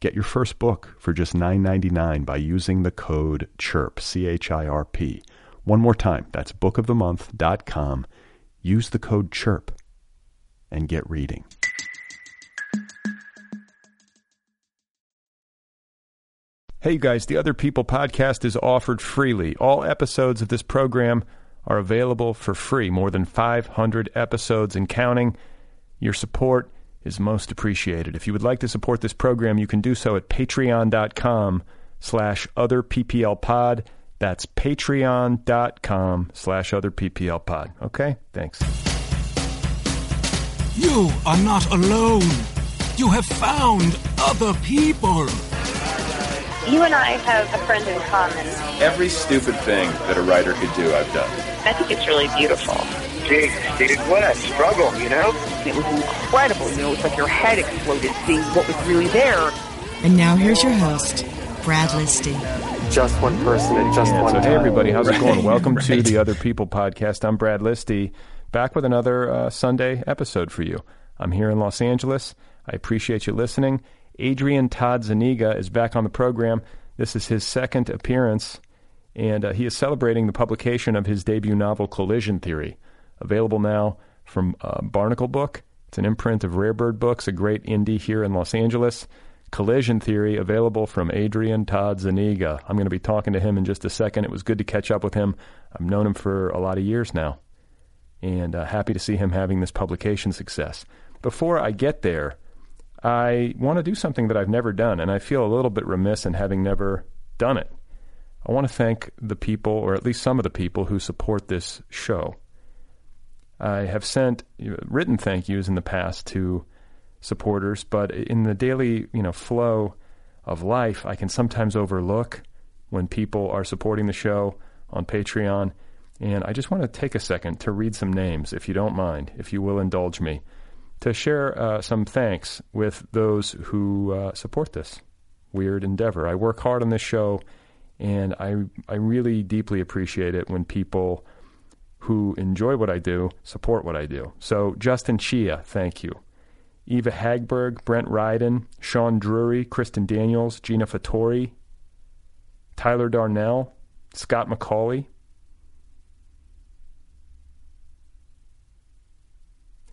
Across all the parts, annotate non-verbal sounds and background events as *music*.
Get your first book for just $9.99 by using the code CHIRP, C H I R P. One more time, that's bookofthemonth.com. Use the code CHIRP and get reading. Hey, you guys, the Other People podcast is offered freely. All episodes of this program are available for free. More than 500 episodes and counting. Your support is most appreciated. If you would like to support this program, you can do so at patreon.com slash other PPL pod. That's patreon.com slash other PPL pod. Okay? Thanks. You are not alone. You have found other people. You and I have a friend in common. Every stupid thing that a writer could do, I've done. I think it's really beautiful. Jake, Dude, what a struggle, you know? It was incredible. You know, it's like your head exploded seeing what was really there. And now here's your host, Brad Listi. Just one person at just Yeah, one so, time. hey, everybody, how's it *laughs* going? Welcome to the Other People podcast. I'm Brad Listi, back with another uh, Sunday episode for you. I'm here in Los Angeles. I appreciate you listening. Adrian Todd Zuniga is back on the program. This is his second appearance, and uh, he is celebrating the publication of his debut novel, Collision Theory, available now from uh, Barnacle Book. It's an imprint of Rare Bird Books, a great indie here in Los Angeles. Collision Theory, available from Adrian Todd Zuniga. I'm going to be talking to him in just a second. It was good to catch up with him. I've known him for a lot of years now, and uh, happy to see him having this publication success. Before I get there, I want to do something that I've never done, and I feel a little bit remiss in having never done it. I want to thank the people, or at least some of the people, who support this show. I have sent written thank yous in the past to supporters, but in the daily, you know, flow of life, I can sometimes overlook when people are supporting the show on Patreon. And I just want to take a second to read some names, if you don't mind, if you will indulge me, to share uh, some thanks with those who uh, support this weird endeavor. I work hard on this show, and I I really deeply appreciate it when people who enjoy what I do support what I do. So Justin Chia, thank you. Eva Hagberg, Brent Ryden, Sean Drury, Kristen Daniels, Gina Fattori, Tyler Darnell, Scott McCauley,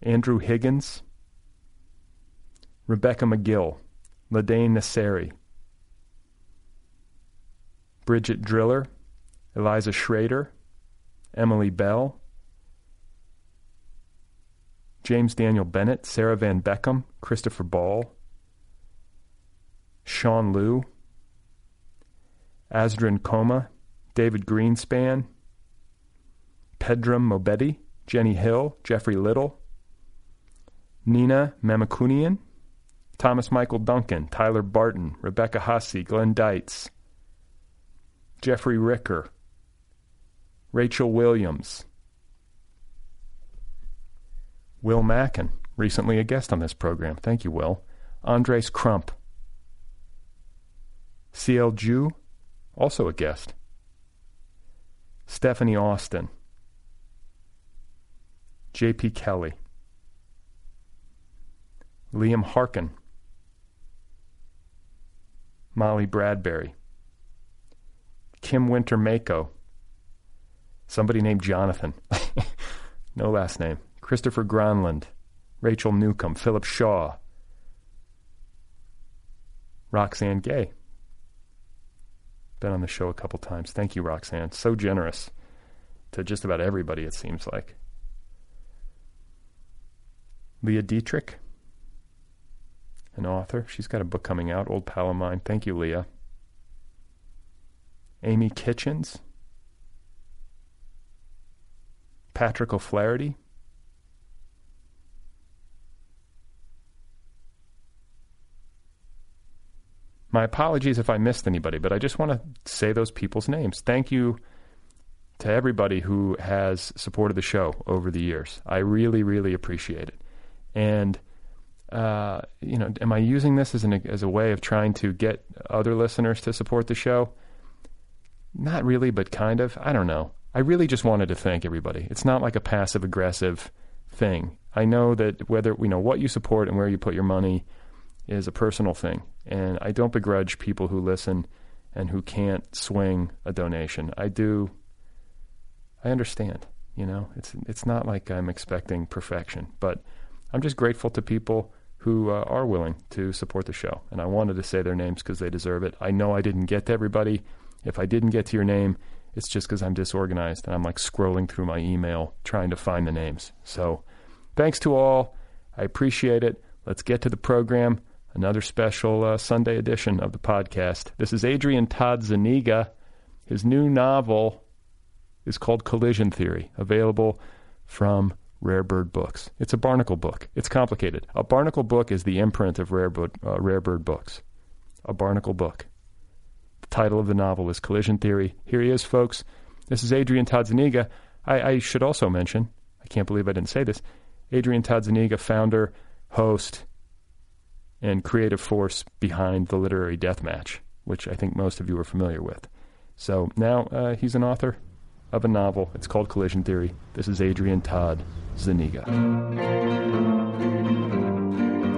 Andrew Higgins, Rebecca McGill, Ladane Nasseri, Bridget Driller, Eliza Schrader, Emily Bell, James Daniel Bennett, Sarah Van Beckham, Christopher Ball, Sean Liu, Asdrin Coma, David Greenspan, Pedram Mobetti, Jenny Hill, Jeffrey Little, Nina Mamakunian, Thomas Michael Duncan, Tyler Barton, Rebecca Hussey, Glenn Dietz, Jeffrey Ricker, Rachel Williams, Will Mackin, recently a guest on this program. Thank you, Will. Andres Crump, CL Jew, also a guest. Stephanie Austin, J.P. Kelly, Liam Harkin, Molly Bradbury, Kim Winter Mako, somebody named Jonathan, *laughs* no last name, Christopher Gronland, Rachel Newcomb, Philip Shaw, Roxane Gay. Been on the show a couple times. Thank you, Roxane. So generous to just about everybody, it seems like. Leah Dietrich, an author. She's got a book coming out, Old Pal of Mine. Thank you, Leah. Amy Kitchens. Patrick O'Flaherty. My apologies if I missed anybody, but I just want to say those people's names. Thank you to everybody who has supported the show over the years. I really, really appreciate it. And uh, you know, am I using this as an as a way of trying to get other listeners to support the show? Not really, but kind of. I don't know. I really just wanted to thank everybody. It's not like a passive aggressive thing. I know that whether you know what you support and where you put your money is a personal thing, and I don't begrudge people who listen and who can't swing a donation. I do. I understand. You know, it's it's not like I'm expecting perfection, but I'm just grateful to people who uh, are willing to support the show. And I wanted to say their names because they deserve it. I know I didn't get to everybody. If I didn't get to your name, it's just because I'm disorganized and I'm like scrolling through my email trying to find the names. So thanks to all. I appreciate it. Let's get to the program. Another special uh, Sunday edition of the podcast. This is Adrian Todd Zuniga. His new novel is called Collision Theory, available from Rare Bird Books. It's a Barnacle book. It's complicated. A Barnacle book is the imprint of Rare, uh, Rare Bird Books. A Barnacle book. The title of the novel is Collision Theory. Here he is, folks. This is Adrian Todd Zuniga. I, I should also mention, I can't believe I didn't say this, Adrian Todd Zuniga, founder, host, and creative force behind the Literary Deathmatch, which I think most of you are familiar with. So now uh, he's an author of a novel. It's called Collision Theory. This is Adrian Todd Zuniga.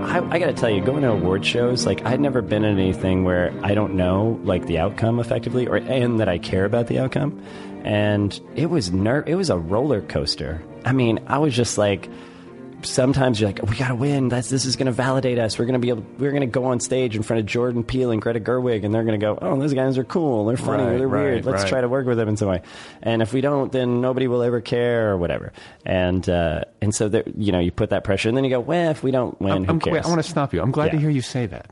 I, I got to tell you, going to award shows, like I'd never been in anything where I don't know like the outcome effectively, or and that I care about the outcome. And it was ner- it was a roller coaster. I mean, I was just like, sometimes you're like, we got to win. That's this is going to validate us. We're going to be able. We're going to go on stage in front of Jordan Peele and Greta Gerwig, and they're going to go, oh, those guys are cool. They're funny. Right, they're right, weird. Let's right. try to work with them in some way. And if we don't, then nobody will ever care or whatever. And uh, and so there, you know, you put that pressure, and then you go, well, if we don't win, I'm, who I'm, cares? wait, I want to stop you. I'm glad to hear you say that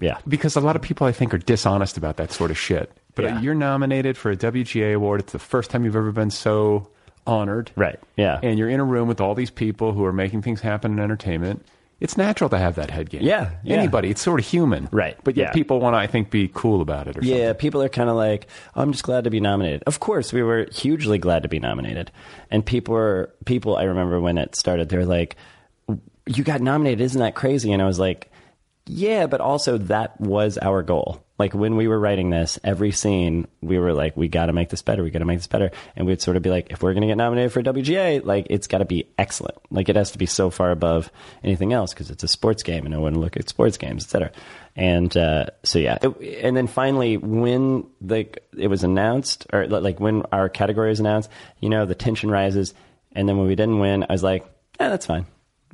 yeah. because a lot of people I think are dishonest about that sort of shit. But Yeah. you're nominated for a WGA award. It's the first time you've ever been so honored. Right. Yeah. And you're in a room with all these people who are making things happen in entertainment. It's natural to have that head game. Yeah, yeah. Anybody. It's sort of human. Right, But yet yeah. people want to, I think, be cool about it or Yeah, something. people are kind of like, oh, I'm just glad to be nominated. Of course, we were hugely glad to be nominated, and people were people. I remember when it started, they were like, "You got nominated, isn't that crazy?" And I was like, "Yeah, but also that was our goal. Like when we were writing this, every scene we were like, we got to make this better. We got to make this better." And we'd sort of be like, if we're going to get nominated for WGA, like it's got to be excellent. Like it has to be so far above anything else because it's a sports game, and I want to look at sports games, etc. And uh, so yeah, it, and then finally when the it was announced, or like when our category was announced, you know, the tension rises, and then when we didn't win, I was like, eh, that's fine.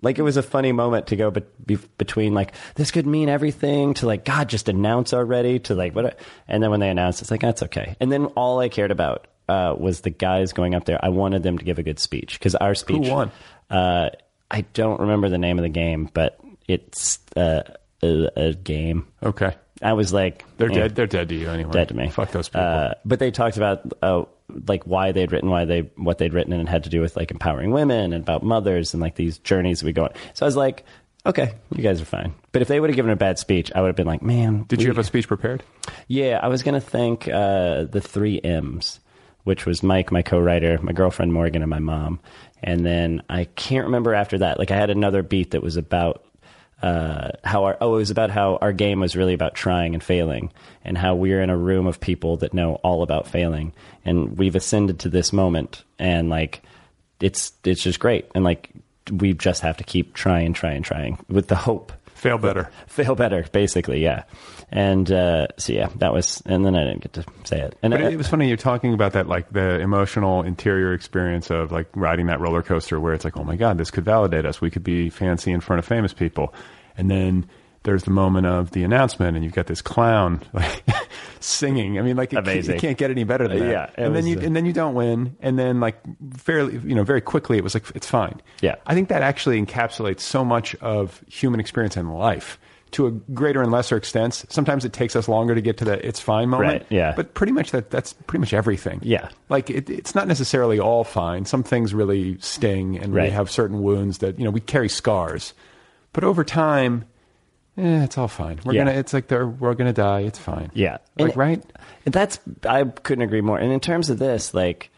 Like it was a funny moment to go be- between like this could mean everything to like God just announce already to like what, and then when they announced, it's like that's okay. And then all I cared about uh, was the guys going up there. I wanted them to give a good speech because our speech. Who won? Uh, I don't remember the name of the game, but it's uh, a, a game. Okay. I was like, They're eh, dead. They're dead to you anyway. dead to me. Fuck those people. Uh, but they talked about uh, like why they'd written, why they what they'd written, and it had to do with like empowering women and about mothers and like these journeys we go on. So I was like, okay, you guys are fine. But if they would have given a bad speech, I would have been like, man, Did you have a speech prepared? yeah, I was going to thank uh, the three M's, which was Mike, my co-writer, my girlfriend Morgan, and my mom. And then I can't remember after that. Like I had another beat that was about uh, how our oh, it was about how our game was really about trying and failing, and how we're in a room of people that know all about failing, and we've ascended to this moment, and like it's it's just great, and like we just have to keep trying, trying, trying with the hope Fail better. *laughs* fail better, basically, yeah. And uh, so yeah, that was, and then I didn't get to say it. And But I- it, it was funny you're talking about that, like the emotional interior experience of like riding that roller coaster, where it's like, oh my god, this could validate us. We could be fancy in front of famous people, and then there's the moment of the announcement, and you've got this clown *laughs* like singing. I mean, like it, it can't get any better than that. Yeah, it and then you uh, and then you don't win, and then like fairly, you know, very quickly, it was like it's fine. Yeah. I think that actually encapsulates so much of human experience in life. To a greater and lesser extent, sometimes it takes us longer to get to the "it's fine" moment. Right, yeah. But pretty much that that's pretty much everything. Yeah. Like it, it's not necessarily all fine. Some things really sting and we have certain wounds that, you know, we carry scars. But over time, eh, it's all fine. We're Yeah. gonna it's like they're, we're gonna die, it's fine. Yeah. Like And- right? That's I couldn't agree more. And in terms of this, like,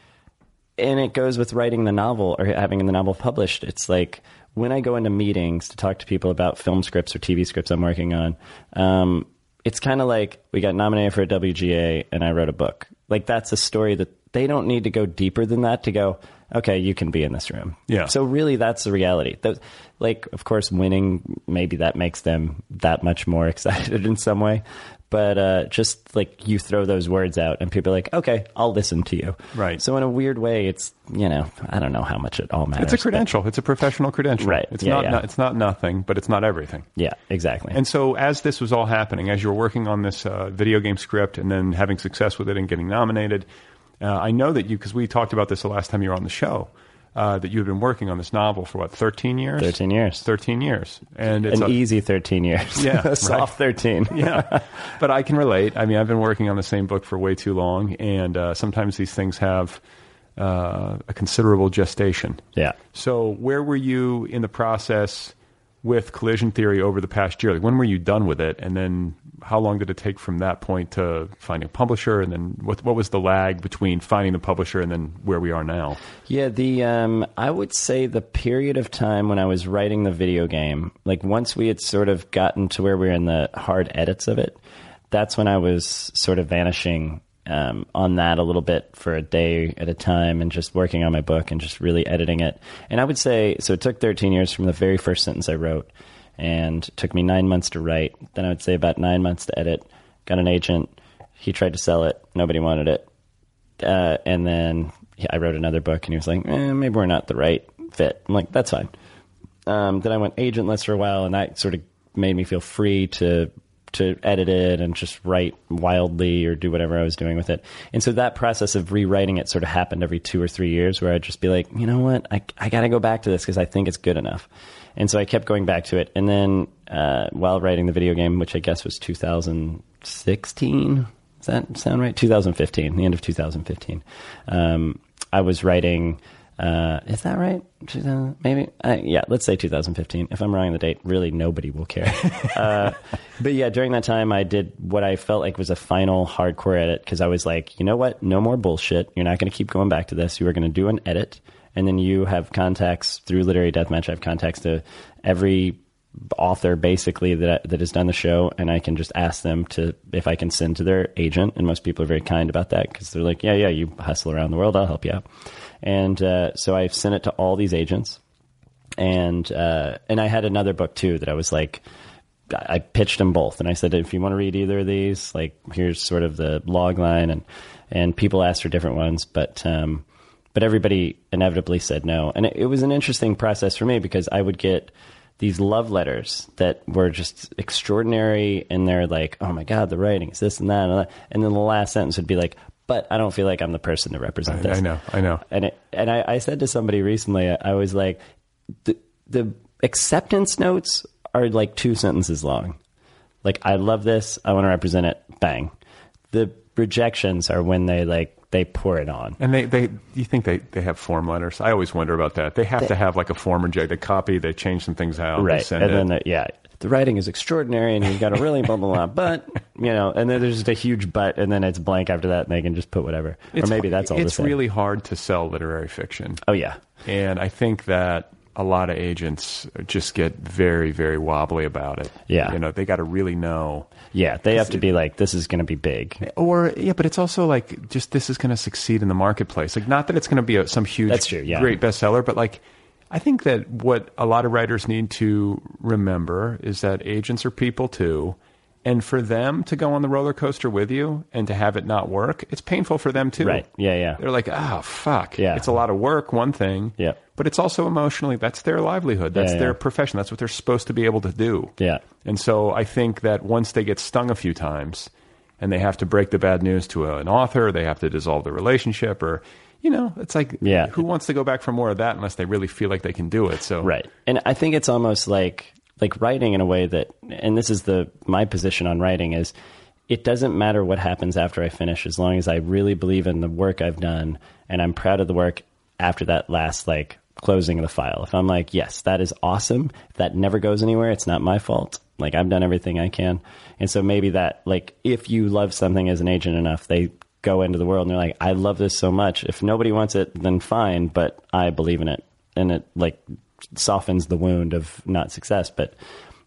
and it goes with writing the novel or having the novel published. It's like when I go into meetings to talk to people about film scripts or TV scripts I'm working on. Um, it's kind of like we got nominated for a WGA and I wrote a book. Like that's a story that they don't need to go deeper than that to go. Okay, you can be in this room. Yeah. So really, that's the reality. Those, like, of course, winning maybe that makes them that much more *laughs* excited in some way. But uh, just like you throw those words out, and people are like, "Okay, I'll listen to you." Right. So in a weird way, it's you know, I don't know how much it all matters. It's a but- credential. It's a professional credential. Right. It's Yeah, not, yeah. not it's not nothing, but it's not everything. Yeah, exactly. And so, as this was all happening, as you were working on this uh, video game script and then having success with it and getting nominated, uh, I know that you, because we talked about this the last time you were on the show, uh, that you had been working on this novel for what, 13 years? 13 years. 13 years. And it's An a, easy 13 years. Yeah, *laughs* a right. soft 13. *laughs* yeah, but I can relate. I mean, I've been working on the same book for way too long, and uh, sometimes these things have uh, a considerable gestation. Yeah. So, where were you in the process with collision theory over the past year? Like, when were you done with it, and then how long did it take from that point to finding a publisher, and then what what was the lag between finding the publisher and then where we are now? Yeah, the um, I would say the period of time when I was writing the video game, like once we had sort of gotten to where we were in the hard edits of it, that's when I was sort of vanishing um, on that a little bit for a day at a time and just working on my book and just really editing it. And I would say so. It took 13 years from the very first sentence I wrote, and took me nine months to write. Then I would say about nine months to edit. Got an agent. He tried to sell it. Nobody wanted it uh, and then I wrote another book, and he was like, eh, maybe we're not the right fit. I'm like, that's fine. Um, then I went agentless for a while, and that sort of made me feel free to to edit it and just write wildly or do whatever I was doing with it. And so that process of rewriting it sort of happened every two or three years, where I'd just be like, you know what, I I got to go back to this because I think it's good enough. And so I kept going back to it, and then uh, while writing the video game, which I guess was 2016. Does that sound right? 2015, the end of 2015. Um, I was writing. Uh, is that right? maybe. Uh, yeah, let's say 2015. If I'm wrong on the date, really nobody will care. *laughs* uh, but yeah, during that time, I did what I felt like was a final hardcore edit because I was like, you know what? No more bullshit. You're not going to keep going back to this. You are going to do an edit, and then you have contacts through Literary Deathmatch. I have contacts to every author basically that that has done the show, and I can just ask them to if I can send to their agent. And most people are very kind about that because they're like, yeah, yeah, you hustle around the world, I'll help you out. And uh, so I've sent it to all these agents, and uh, and I had another book too that I was like. I pitched them both, and I said, if you want to read either of these, like here's sort of the log line, and and people asked for different ones, but um, but everybody inevitably said no, and it, it was an interesting process for me because I would get these love letters that were just extraordinary, and they're like, oh my god, the writing is this and that, and, that. and then the last sentence would be like, but I don't feel like I'm the person to represent I, this. I know, I know. And it, and I, I said to somebody recently, I was like, the the acceptance notes are like two sentences long. Like I love this, I want to represent it. Bang. The rejections are when they like they pour it on. And they, they, you think they, they have form letters? I always wonder about that. They have to have like a form reject. They copy, they change some things out, they right. send And it. then yeah, the writing is extraordinary, and he's got a really blah blah blah. *laughs* But you know, and then there's just a huge but, and then it's blank after that, and they can just put whatever, or maybe that's all. It's really hard to sell literary fiction. Oh yeah. And I think that a lot of agents just get very, very wobbly about it. Yeah. You know, they got to really know. Yeah, they have to be like, this is going to be big. Or, yeah, but it's also like, just this is going to succeed in the marketplace. Like, not that it's going to be a, some huge, That's true, yeah. great bestseller, but like, I think that what a lot of writers need to remember is that agents are people too. And for them to go on the roller coaster with you and to have it not work, it's painful for them too. Right. Yeah, yeah. They're like, oh, fuck. Yeah. It's a lot of work, one thing. Yeah. But it's also emotionally, that's their livelihood. That's Yeah, their yeah. profession. That's what they're supposed to be able to do. Yeah. And so I think that once they get stung a few times and they have to break the bad news to an author, they have to dissolve the relationship or, you know, it's like, Yeah. who wants to go back for more of that unless they really feel like they can do it? So, Right. And I think it's almost like like writing in a way that and this is the my position on writing is it doesn't matter what happens after I finish as long as I really believe in the work I've done and I'm proud of the work after that last like closing of the file. If I'm like, yes, that is awesome. If that never goes anywhere, it's not my fault. Like I've done everything I can. And so maybe that like if you love something as an agent enough, they go into the world and they're like, I love this so much. If nobody wants it, then fine, but I believe in it. And it like softens the wound of not success. But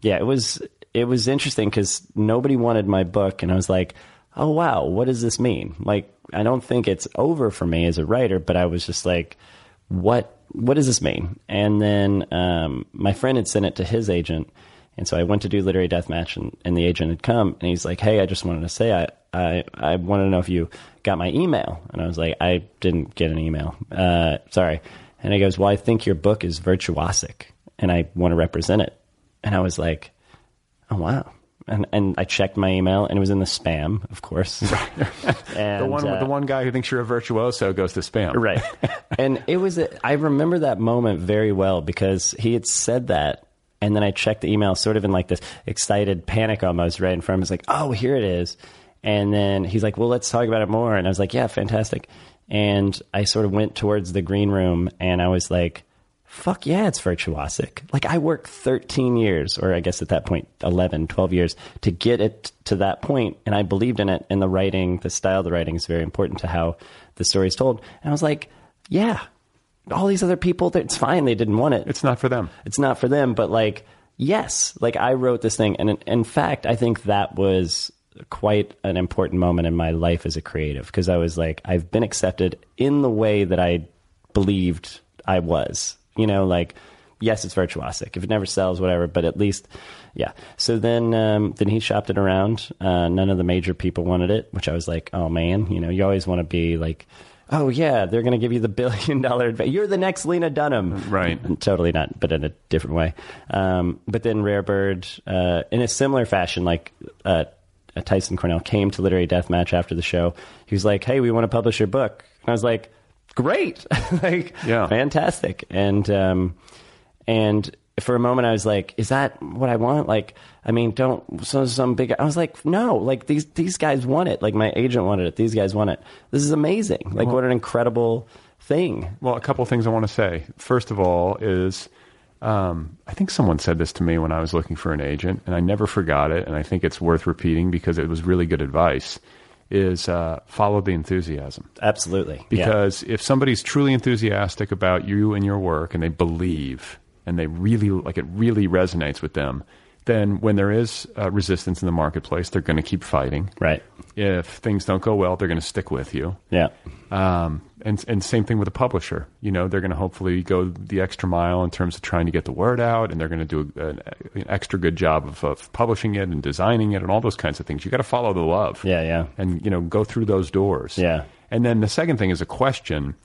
yeah, it was it was interesting because nobody wanted my book, and I was like, oh wow, what does this mean? Like, I don't think it's over for me as a writer, but I was just like, what what does this mean? And then um, my friend had sent it to his agent. And so I went to do literary deathmatch, and, and the agent had come, and he's like, "Hey, I just wanted to say, I, I, I wanted to know if you got my email." And I was like, "I didn't get an email. Uh, sorry." And he goes, "Well, I think your book is virtuosic, and I want to represent it." And I was like, "Oh wow!" And and I checked my email, and it was in the spam, of course. *laughs* *laughs* and, The one, uh, the one guy who thinks you're a virtuoso goes to spam. right *laughs* and it was a, i remember that moment very well because he had said that and then i checked the email sort of in like this excited panic almost right in front of me. I was like oh here it is and then he's like well let's talk about it more. And i was like yeah fantastic. And i sort of went towards the green room and i was like fuck yeah it's virtuosic. Like i worked 13 years or i guess at that point 11 12 years to get it to that point. And i believed in it. And the writing the style of the writing is very important to how the story is told. And i was like yeah all these other people it's fine. They didn't want it. It's not for them. it's not for them. But like yes like i wrote this thing. And in, in fact i think that was quite an important moment in my life as a creative because i was like i've been accepted in the way that i believed i was you know like yes it's virtuosic if it never sells whatever but at least yeah so then um, then he shopped it around uh, none of the major people wanted it which i was like oh man you know you always want to be like oh yeah they're going to give you the *laughs* billion dollar advance you're the next lena dunham Right. totally not, but in a different way. Um, but then Rarebird, uh, in a similar fashion, like uh, Tyson Cornell came to Literary Deathmatch after the show. He was like, "Hey, we want to publish your book," and I was like, "Great, *laughs* like, Yeah. fantastic." And um, and for a moment, I was like, "Is that what I want?" Like, I mean, don't so some big. I was like, "No, like these these guys want it. Like my agent wanted it. These guys want it. This is amazing. Like, what an incredible." Thing. Well, a couple of things I want to say. First of all, is um, I think someone said this to me when I was looking for an agent, and I never forgot it, and I think it's worth repeating because it was really good advice. Is uh, follow the enthusiasm Absolutely. Yeah. because if somebody's truly enthusiastic about you and your work, and they believe, and they really like it, really resonates with them, then when there is uh, resistance in the marketplace, they're going to keep fighting. Right. If things don't go well, they're going to stick with you. Yeah. Um, and and same thing with a publisher. You know, they're going to hopefully go the extra mile in terms of trying to get the word out, and they're going to do an, an extra good job of, of publishing it and designing it and all those kinds of things. You got to follow the love. Yeah, yeah. And you know, go through those doors. Yeah. And then the second thing is a question.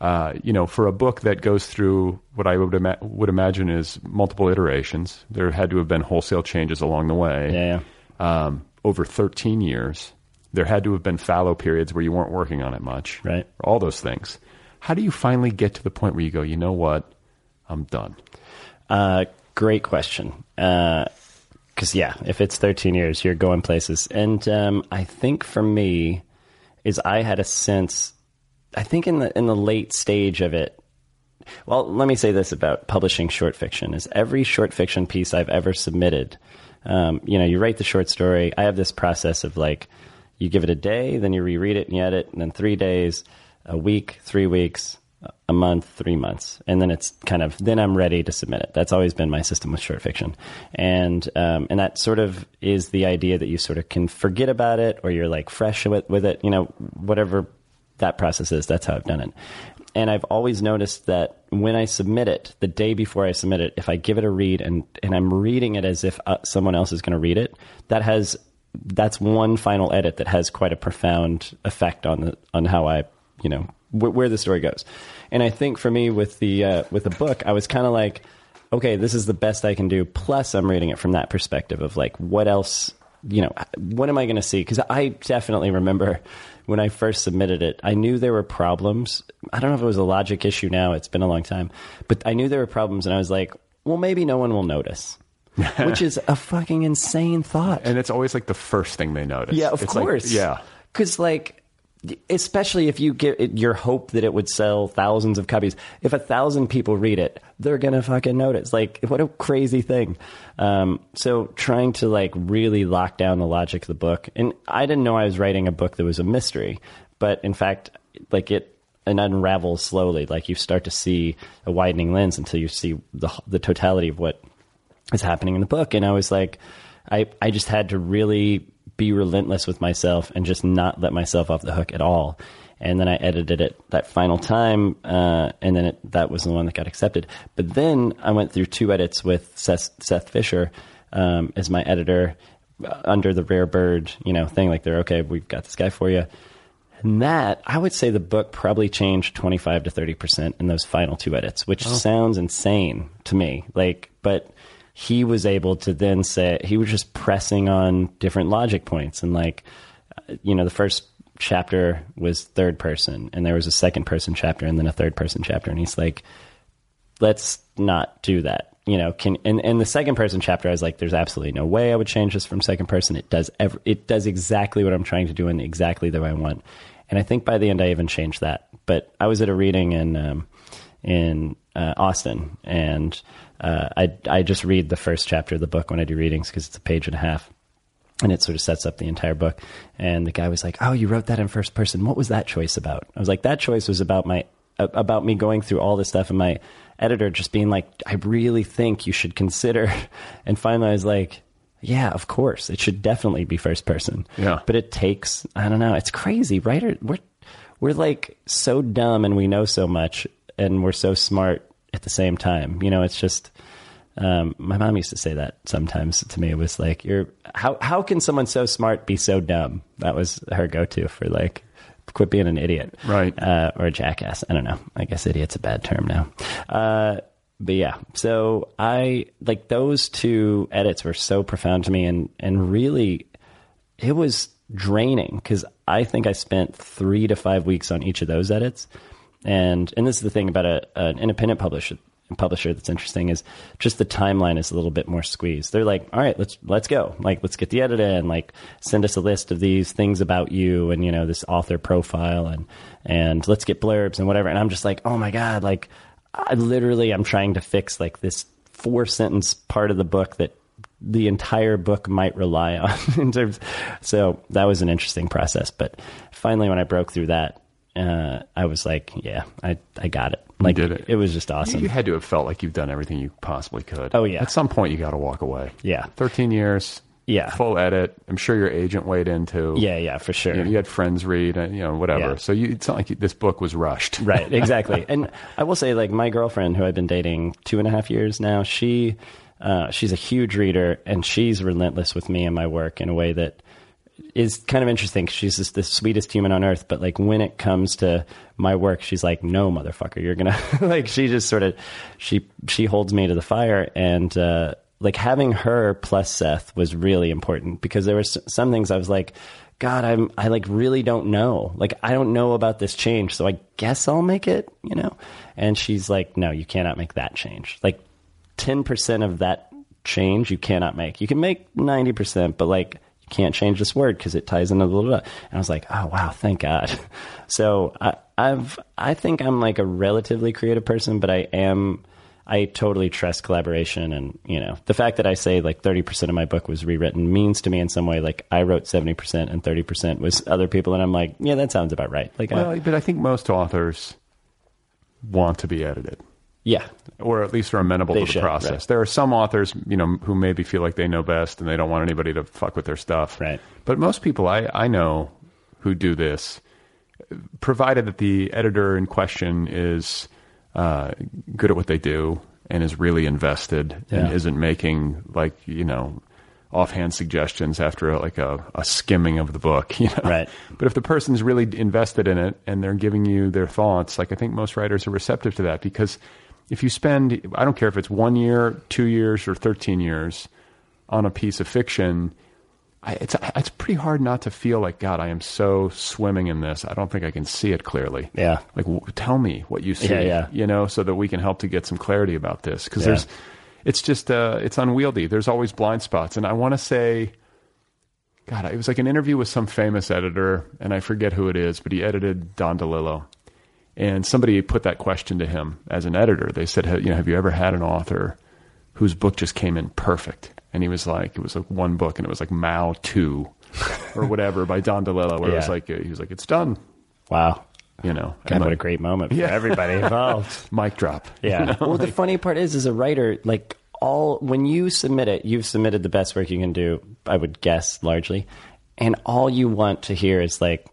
Uh, you know, for a book that goes through what I would ima- would imagine is multiple iterations, there had to have been wholesale changes along the way Yeah, yeah. um, over 13 years. There had to have been fallow periods where you weren't working on it much. Right. All those things. How do you finally get to the point where you go, you know what? I'm done. Uh, great question. Because yeah, if it's 13 years, you're going places, and um, I think for me, is I had a sense. I think in the in the late stage of it. Well, let me say this about publishing short fiction: is every short fiction piece I've ever submitted. Um, you know, you write the short story. I have this process of like, you give it a day, then you reread it and you edit, and then three days, a week, three weeks, a month, three months, and then it's kind of then I'm ready to submit it. That's always been my system with short fiction, and um, and that sort of is the idea that you sort of can forget about it or you're like fresh with with it. You know, whatever that process is, that's how I've done it. and I've always noticed that when I submit it, the day before I submit it, if I give it a read and and I'm reading it as if uh, someone else is going to read it, that has that's one final edit that has quite a profound effect on the on how I you know wh- where the story goes. And I think for me with the uh, with the book, I was kind of like, okay, this is the best I can do. Plus, I'm reading it from that perspective of like, what else, you know, what am I going to see? Because I definitely remember when I first submitted it, I knew there were problems. I don't know if it was a logic issue now. It's been a long time, but I knew there were problems, and I was like, well, maybe no one will notice. *laughs* Which is a fucking insane thought. And it's always like the first thing they notice. Yeah, of It's like- course. yeah. because like, especially if you get your hope that it would sell thousands of copies. If a thousand people read it, they're gonna fucking notice. Like, what a crazy thing. Um, so trying to like really lock down the logic of the book, and I didn't know I was writing a book that was a mystery, but in fact, like it and unravels slowly. Like you start to see a widening lens until you see the the totality of what is happening in the book. And I was like, I, I just had to really be relentless with myself and just not let myself off the hook at all. And then I edited it that final time, uh, and then it, that was the one that got accepted. But then I went through two edits with Seth, Seth Fisher um, as my editor uh, under the rare bird, you know, thing. Like they're okay, we've got this guy for you. And that, I would say the book probably changed 25 to 30% in those final two edits, which sounds insane to me. Like, but he was able to then say, he was just pressing on different logic points. And like, uh, you know, the first chapter was third person, and there was a second person chapter, and then a third person chapter. And he's like, let's not do that. You know, can and, the second person chapter, I was like, there's absolutely no way I would change this from second person. It does ever, it does exactly what I'm trying to do and exactly the way I want. And I think by the end, I even changed that. But I was at a reading in um, in uh, Austin, and uh, I I just read the first chapter of the book when I do readings because it's a page and a half and it sort of sets up the entire book. And the guy was like, "Oh, you wrote that in first person. What was that choice about?" I was like, "That choice was about my about me going through all this stuff and my editor just being like, I really think you should consider." *laughs* And finally, I was like, "Yeah, of course, it should definitely be first person." Yeah. but it takes I don't know. It's crazy, writer. We're we're like so dumb and we know so much and we're so smart at the same time. You know, it's just. Um, my mom used to say that sometimes to me. It was like, "You're how how can someone so smart be so dumb?" That was her go to for like, quit being an idiot, Right. Uh, or a jackass. I don't know. I guess idiot's a bad term now. Uh, but yeah, so I like those two edits were so profound to me, and and really, it was draining because I think I spent three to five weeks on each of those edits, and and this is the thing about a, an independent publisher publisher that's interesting is just the timeline is a little bit more squeezed. They're like, all right, let's let's go. Like let's get the edit in, like send us a list of these things about you and you know this author profile and and let's get blurbs and whatever. And I'm just like, oh my god, like I literally I'm trying to fix like this four sentence part of the book that the entire book might rely *laughs* on in terms so that was an interesting process but finally when i broke through that uh, i was like yeah i, I got it like did it. it was just awesome You had to have felt like you've done everything you possibly could. Oh, yeah. At some point, you got to walk away. Yeah. 13 years. Yeah. Full edit. I'm sure your agent weighed into. yeah yeah for sure You, know, you had friends read, uh, you know, whatever. Yeah. So you, it's not like you, this book was rushed. right *laughs* exactly and i will say like my girlfriend who i've been dating two and a half years now she uh, she's a huge reader and she's relentless with me and my work in a way that is kind of interesting. She's just the sweetest human on earth but like when it comes to my work she's like no motherfucker you're gonna *laughs* like she just sort of she she holds me to the fire. And uh like having her plus seth was really important because there were some things i was like god i'm i like really don't know. Like i don't know about this change so i guess i'll make it you know? And she's like no you cannot make that change. Like 10% of that change you cannot make. You can make 90%, but like you can't change this word because it ties into the blah. And I was like, oh wow, thank God. *laughs* So I, I've, I think I'm like a relatively creative person, but I am, I totally trust collaboration. And, you know, the fact that I say like 30% of my book was rewritten means to me in some way, like I wrote 70% and 30% was other people. And I'm like, yeah, that sounds about right. Like, I- Well, but I think most authors want to be edited. Yeah, or at least are amenable They to the should, process. right. There are some authors, you know, who maybe feel like they know best and they don't want anybody to fuck with their stuff. Right. But most people I, I know who do this, provided that the editor in question is uh, good at what they do and is really invested and isn't making like you know offhand suggestions after a, like a, a skimming of the book *laughs* you know Right. but if the person's really invested in it and they're giving you their thoughts like i think most writers are receptive to that because if you spend i don't care if it's one year two years or 13 years on a piece of fiction I, it's it's pretty hard not to feel like God. I am so swimming in this. I don't think I can see it clearly. Yeah. Like, w- tell me what you see. Yeah, yeah. You know, so that we can help to get some clarity about this because Yeah. there's, it's just uh, it's unwieldy. There's always blind spots, and I want to say, God, it was like an interview with some famous editor, and I forget who it is, but he edited Don DeLillo, and somebody put that question to him as an editor. They said, "Ha- you know, have you ever had an author whose book just came in perfect? And he was like, it was like one book, and it was like Mao II, *laughs* or whatever by Don DeLillo, where it was like he was like, it's done, Wow. you know. God, And what a great moment for Yeah. everybody *laughs* involved. mic drop. Yeah. You know, well, the funny part is, as a writer, like all when you submit it, you've submitted the best work you can do. I would guess largely, and all you want to hear is like,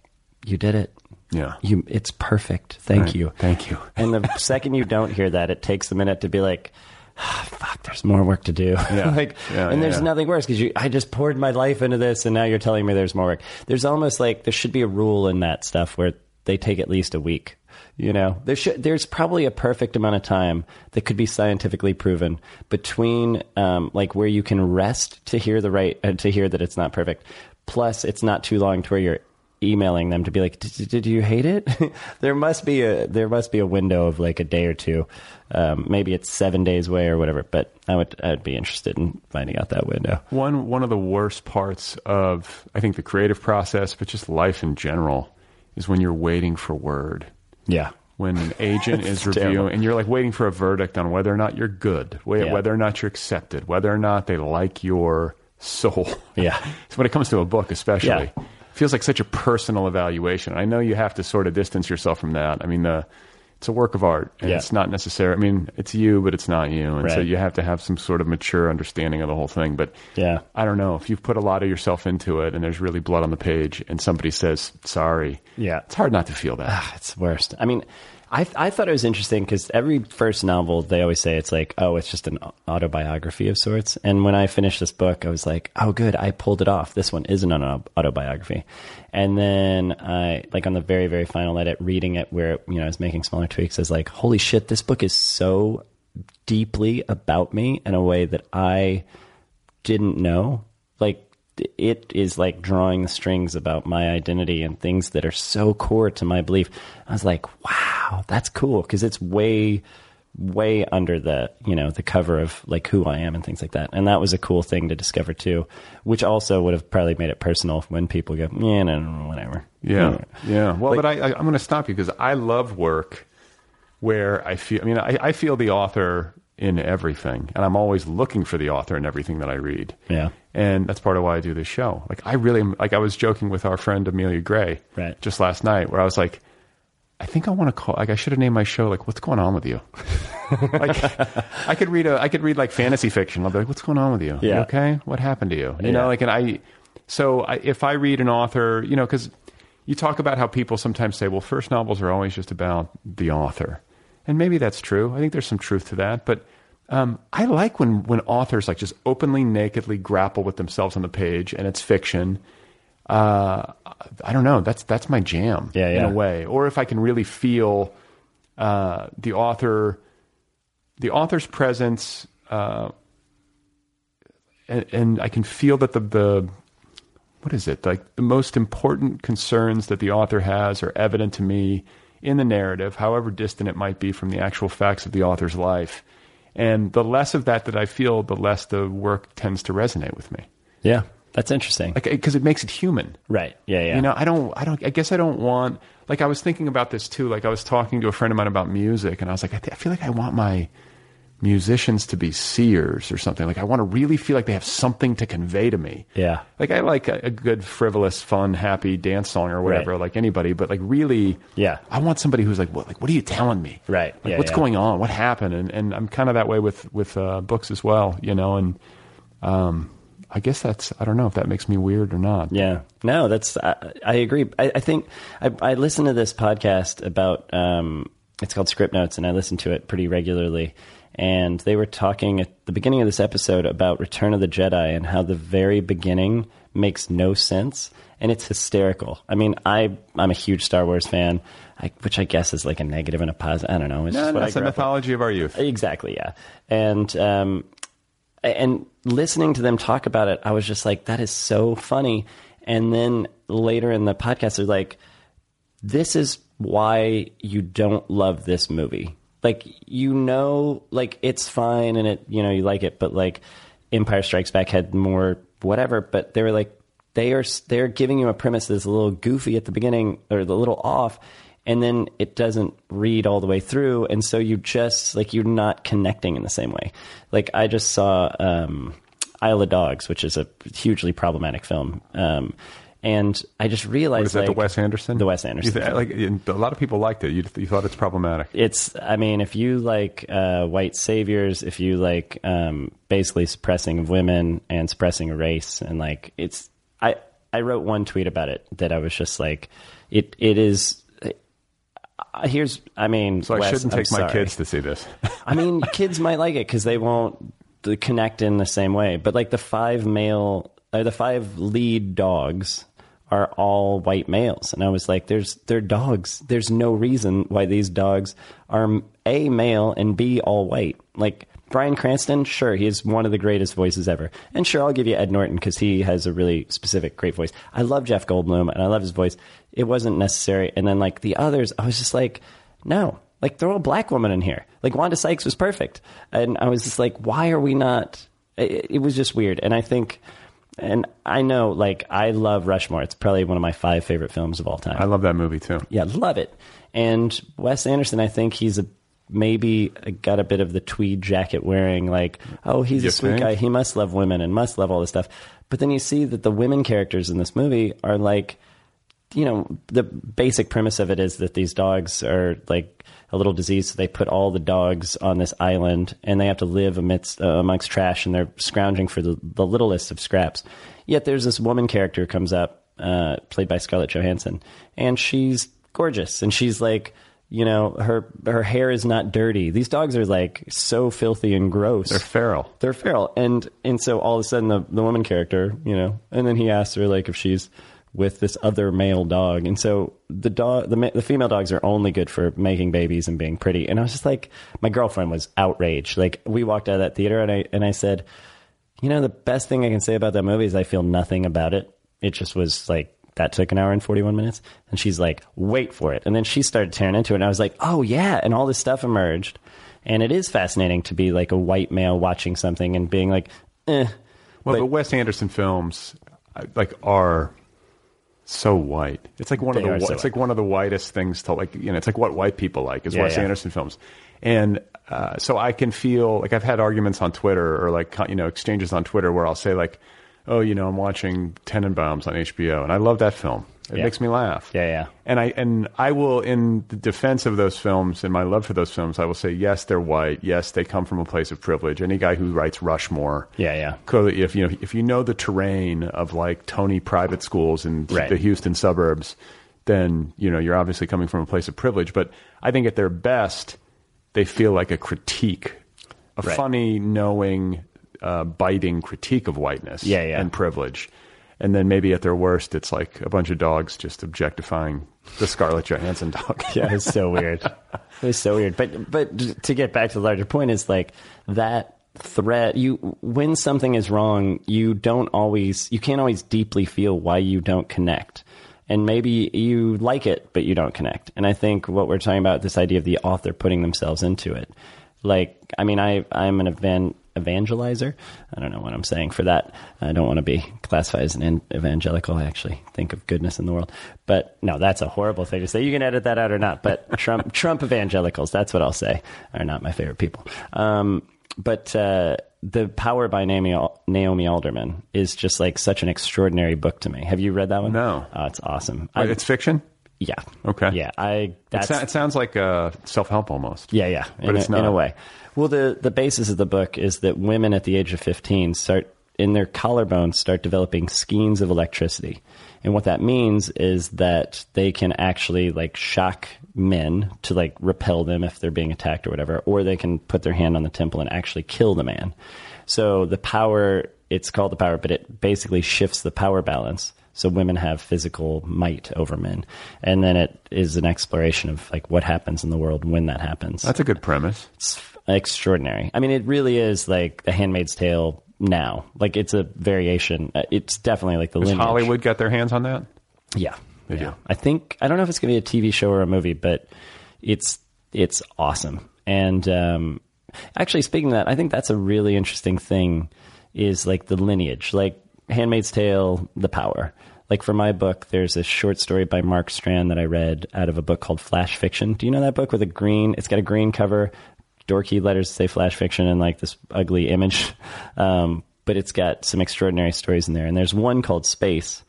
"You did it. Yeah. You. It's perfect. Thank Right. you. Thank you. And the *laughs* second you don't hear that, it takes a minute to be like. "Ah, Fuck, there's more work to do. Yeah. *laughs* like, Yeah, and yeah, there's nothing worse because. I just poured my life into this, and now you're telling me there's more work. There's almost like there should be a rule in that stuff where they take at least a week. You know, there should. There's probably a perfect amount of time that could be scientifically proven between, um, like where you can rest to hear the right uh, to hear that it's not perfect. Plus, it's not too long to where you're emailing them to be like, did, you hate it? *laughs* there must be a there must be a window of like a day or two. Um, maybe it's seven days away or whatever. But I would I would be interested in finding out that window. One one of the worst parts of I think the creative process, but just life in general, is when you're waiting for word. Yeah. When an agent *laughs* is reviewing terrible. and you're like waiting for a verdict on whether or not you're good, Yeah. whether or not you're accepted, whether or not they like your soul. Yeah. *laughs* so when it comes to a book, especially, Yeah. Feels like such a personal evaluation. I know you have to sort of distance yourself from that. I mean, the it's a work of art, and Yeah. it's not necessary. I mean, it's you, but it's not you, and so you have to have some sort of mature understanding of the whole thing. But Yeah. I don't know if you've put a lot of yourself into it, and there's really blood on the page, and somebody says sorry. Yeah. it's hard not to feel that. Ah, it's the worst. I mean, I I thought it was interesting because every first novel they always say it's like, oh, it's just an autobiography of sorts. And when I finished this book, I was like, oh, good, I pulled it off. This one isn't an autobiography. And then I like on the very very final edit, reading it where you know I was making smaller tweaks, I was like, holy shit, this book is so deeply about me in a way that I didn't know. It is like drawing the strings about my identity and things that are so core to my belief. I was like, wow, that's cool because it's way way under the you know the cover of like who I am and things like that. And that was a cool thing to discover too, which also would have probably made it personal when people go, yeah, no, no, no, whatever. Yeah, yeah. Well, Like- but I, I, I'm going to stop you because I love work where I feel. I mean, I, I feel the author in everything, and I'm always looking for the author in everything that I read. Yeah. and that's part of why I do this show. Like, I really am- like. I was joking with our friend Amelia Gray Right. just last night, where I was like. I think I want to call. Like, I should have named my show like "What's Going On with You." *laughs* like, I could read a. I could read like fantasy fiction. I'll be like, "What's going on with you? You Yeah. okay? What happened to you?" You Yeah. know, like, and I. So I, if I read an author, you know, because you talk about how people sometimes say, "Well, first novels are always just about the author," and maybe that's true. I think there's some truth to that, but. Um, I like when, when authors like just openly, nakedly grapple with themselves on the page, and it's fiction. Uh, I don't know. That's that's my jam Yeah, yeah. in a way. Or if I can really feel uh, the author, the author's presence, uh, and, and I can feel that the the what is it like the most important concerns that the author has are evident to me in the narrative, however distant it might be from the actual facts of the author's life. And the less of that that I feel, the less the work tends to resonate with me. Yeah, that's interesting. Like because it makes it human. right. Yeah. Yeah. You know, I don't, I don't, I guess I don't want, like, I was thinking about this too. Like, I was talking to a friend of mine about music, and I was like, I, th- I feel like I want my musicians to be seers or something. Like, I want to really feel like they have something to convey to me. Yeah. Like, I like a, a good, frivolous, fun, happy dance song or whatever, Right. like anybody, but like, really, Yeah. I want somebody who's like, what, like, what are you telling me? Right. Like, Yeah, what's yeah. going on? What happened? And, and I'm kind of that way with, with uh, books as well, you know, and, um, I guess that's I don't know if that makes me weird or not. Yeah, no, that's I, I agree. I, I think I, I listen to this podcast about um, it's called Script Notes, and I listen to it pretty regularly. And they were talking at the beginning of this episode about Return of the Jedi and how the very beginning makes no sense and it's hysterical. I mean, I I'm a huge Star Wars fan, I, which I guess is like a negative and a positive. I don't know. It's No, just what that's I the grew up with. mythology of our youth. Exactly, yeah. And um, and listening to them talk about it, I was just like, that is so funny. And then later in the podcast, they're like, this is why you don't love this movie. Like you know, like it's fine and it you know you like it, but like Empire Strikes Back had more whatever. But they were like they are they're giving you a premise that's a little goofy at the beginning or a little off, and then it doesn't read all the way through, and so you just like you're not connecting in the same way. Like I just saw um, Isle of Dogs, which is a hugely problematic film. Um, and I just realized What is that? the Wes Anderson. the Wes Anderson th- like a lot of people liked it. You, you thought it's problematic. it's i mean if you like uh, white saviors if you like um, basically suppressing of women and suppressing a race and like it's i i wrote one tweet about it that i was just like it it is uh, here's i mean So I Wes, shouldn't take my kids to see this. *laughs* I mean, kids might like it because they won't uh, connect in the same way. But like the five male, uh, the five lead dogs are all white males, and I was like, "There's they're dogs. There's no reason why these dogs are a male and b all white." Like Bryan Cranston, sure, he is one of the greatest voices ever, and sure, I'll give you Ed Norton because he has a really specific, great voice. I love Jeff Goldblum and I love his voice. It wasn't necessary, and then like the others, I was just like, no, like throw a black woman in here. Like Wanda Sykes was perfect, and I was just like, why are we not? It, it was just weird, and I think, and I know, like I love Rushmore. It's probably one of my five favorite films of all time. I love that movie too. yeah, love it. And Wes Anderson, I think he's a maybe got a bit of the tweed jacket wearing, like, oh, he's You a sweet think? guy. He must love women and must love all this stuff. But then you see that the women characters in this movie are like you know, the basic premise of it is that these dogs are like a little disease. So they put all the dogs on this island and they have to live amidst, uh, amongst trash and they're scrounging for the, the littlest of scraps. Yet there's this woman character who comes up, uh, played by Scarlett Johansson, and she's gorgeous. And she's like, you know, her, her hair is not dirty. These dogs are like so filthy and gross. They're feral. They're feral, and and so all of a sudden the the woman character, you know, and then he asks her like if she's with this other male dog, and so the dog, the the female dogs are only good for making babies and being pretty, and I was just like, my girlfriend was outraged. Like we walked out of that theater, and I and I said, you know, the best thing I can say about that movie is I feel nothing about it. It just was like. That took an hour and 41 minutes. And she's like, wait for it. And then she started tearing into it. And I was like, oh, yeah. And all this stuff emerged. And it is fascinating to be like a white male watching something and being like, eh. Well, But- the Wes Anderson films, like, are so white. It's like one of the so it's like one of the whitest things to like. You know, it's like what white people like is Yeah, Wes yeah. Anderson films, and uh, so I can feel like I've had arguments on Twitter or like you know exchanges on Twitter where I'll say like, oh, you know, I'm watching Tenenbaums on HBO, and I love that film. It Yeah. makes me laugh. Yeah, yeah. And I and I will, in the defense of those films and my love for those films, I will say yes, they're white. Yes, they come from a place of privilege. Any guy who writes Rushmore, Yeah, yeah. clearly, if you know if you know the terrain of like Tony private schools in Right. the Houston suburbs, then you know you're obviously coming from a place of privilege. But I think at their best, they feel like a critique, a Right. funny, knowing, uh, biting critique of whiteness Yeah, yeah. and privilege. And then maybe at their worst, it's like a bunch of dogs just objectifying the Scarlett Johansson dog. *laughs* yeah, it's so weird. It was so weird. But but to get back to the larger point is like that threat you when something is wrong, you don't always you can't always deeply feel why you don't connect. And maybe you like it, but you don't connect. And I think what we're talking about this idea of the author putting themselves into it. Like, I mean, I I'm an evan, evangelizer. I don't know what I'm saying for that. I don't want to be classified as an evangelical. I actually think of goodness in the world, but no, that's a horrible thing to say. You can edit that out or not. But *laughs* Trump Trump evangelicals, that's what I'll say, are not my favorite people. Um, but uh, the Power by Naomi, Naomi Alderman is just like such an extraordinary book to me. Have you read that one? No. Oh, it's awesome. Wait, I- it's fiction. yeah. Okay. Yeah, I. It, That's it sounds like uh, self help almost. yeah, yeah, But in, it's a, in a way. Well, the the basis of the book is that women at the age of fifteen start in their collarbones start developing skeins of electricity. And what that means is that they can actually like shock men to like repel them if they're being attacked or whatever, or they can put their hand on the temple and actually kill the man. So the power, it's called the power, but it basically shifts the power balance. So women have physical might over men. And then it is an exploration of like what happens in the world when that happens. That's a good premise. It's extraordinary. I mean, it really is like The Handmaid's Tale now. Like it's a variation. Uh, It's definitely like the Does lineage. Hollywood got their hands on that? Yeah, They yeah. do. I think I don't know if it's going to be a TV show or a movie, but it's it's awesome. And um, actually, speaking of that, I think that's a really interesting thing. Is like the lineage, like Handmaid's Tale, The Power. Like for my book, there's a short story by Mark Strand that I read out of a book called Flash Fiction. Do you know that book with a green? It's got a green cover, dorky letters that say Flash Fiction, and like this ugly image. Um, but it's got some extraordinary stories in there. And there's one called Space,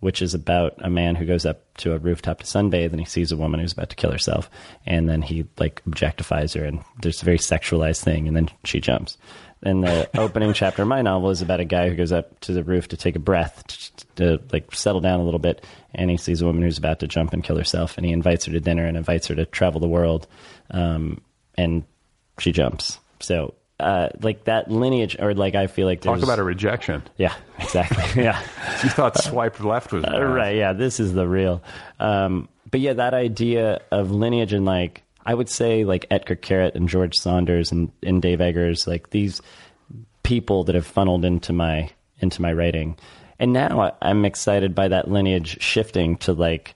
which is about a man who goes up to a rooftop to sunbathe and he sees a woman who's about to kill herself. And then he like objectifies her and there's a very sexualized thing and then she jumps. And the *laughs* opening chapter of my novel is about a guy who goes up to the roof to take a breath to, to like settle down a little bit. And he sees a woman who's about to jump and kill herself. And he invites her to dinner and invites her to travel the world. Um, and she jumps so uh, like that lineage or like i feel like Talk about a rejection. yeah exactly *laughs* yeah You thought swipe left was uh, right, yeah, this is the real. Um, but yeah, that idea of lineage and like, I would say like Etgar Keret and George Saunders and, and Dave Eggers, like these people that have funneled into my into my writing. And now I, I'm excited by that lineage shifting to like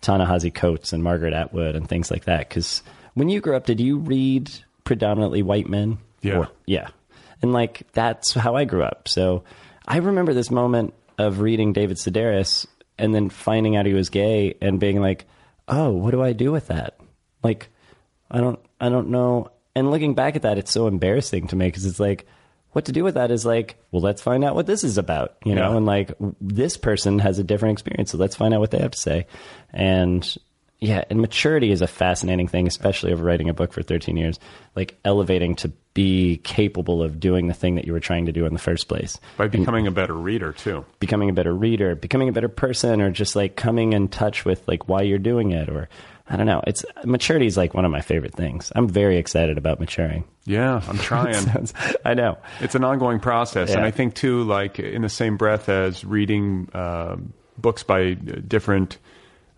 Ta-Nehisi Coates and Margaret Atwood and things like that. Because when you grew up, did you read predominantly white men? Yeah. Or- yeah. And like that's how I grew up. So I remember this moment of reading David Sedaris and then finding out he was gay and being like, "Oh, what do I do with that?" Like I don't I don't know. And looking back at that, it's so embarrassing to me because it's like what to do with that is like, well, let's find out what this is about, you know, Yeah. and like w- this person has a different experience, so let's find out what they have to say. And yeah, and maturity is a fascinating thing, especially over writing a book for 13 years, like elevating to be capable of doing the thing that you were trying to do in the first place. by becoming a better reader too. Becoming a better reader, becoming a better person, or just like coming in touch with like why you're doing it, or I don't know. It's maturity is like one of my favorite things. I'm very excited about maturing. Yeah, I'm trying. *laughs* Sounds- I know. it's an ongoing process, and I think too, like in the same breath as reading uh, books by uh, different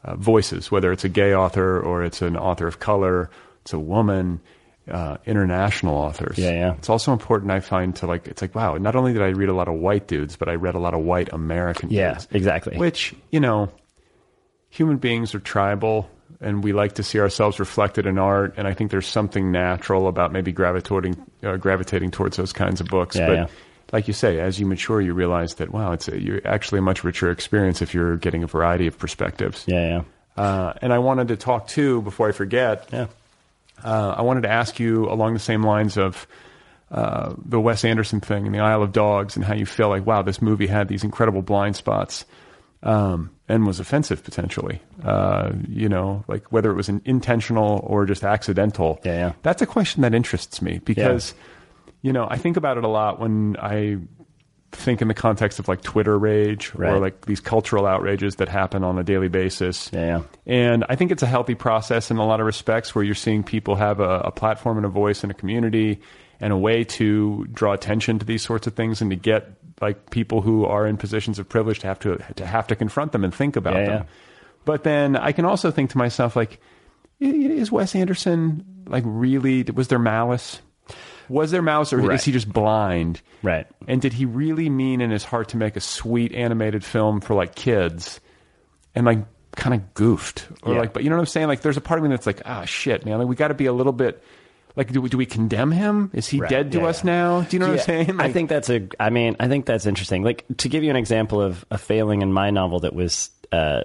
uh, voices, whether it's a gay author or it's an author of color, it's a woman, uh, international authors. Yeah, yeah. It's also important, I find, to like. It's like, wow. Not only did I read a lot of white dudes, but I read a lot of white American Yeah, dudes. exactly. Which you know, human beings are tribal and we like to see ourselves reflected in art and i think there's something natural about maybe gravitating uh, gravitating towards those kinds of books Yeah, but yeah. Like you say as you mature you realize that wow it's a, you're actually a much richer experience if you're getting a variety of perspectives Yeah, yeah, uh, and i wanted to talk too before i forget yeah. uh, I wanted to ask you along the same lines of uh, the Wes Anderson thing and the Isle of Dogs, and how you feel like, wow, this movie had these incredible blind spots um, and was offensive potentially. Uh, you know, like whether it was an intentional or just accidental. Yeah, yeah. That's a question that interests me because, you know, I think about it a lot when I think in the context of like Twitter rage or like these cultural outrages that happen on a daily basis. Yeah, yeah. And I think it's a healthy process in a lot of respects where you're seeing people have a, a platform and a voice in a community and a way to draw attention to these sorts of things and to get like people who are in positions of privilege to have to to have to confront them and think about Yeah, them. yeah. But then I can also think to myself like is Wes Anderson like really was there malice? Was there mouse or Right. is he just blind? Right. And did he really mean in his heart to make a sweet animated film for like kids and like kind of goofed? Or Yeah. like, but you know what I'm saying? Like, there's a part of me that's like, ah, shit, man. Like, we got to be a little bit like, do we, do we condemn him? Is he Right. dead to Yeah, us yeah. now? Do you know what I'm saying? I think that's a. I mean, I think that's interesting. Like to give you an example of a failing in my novel that was uh,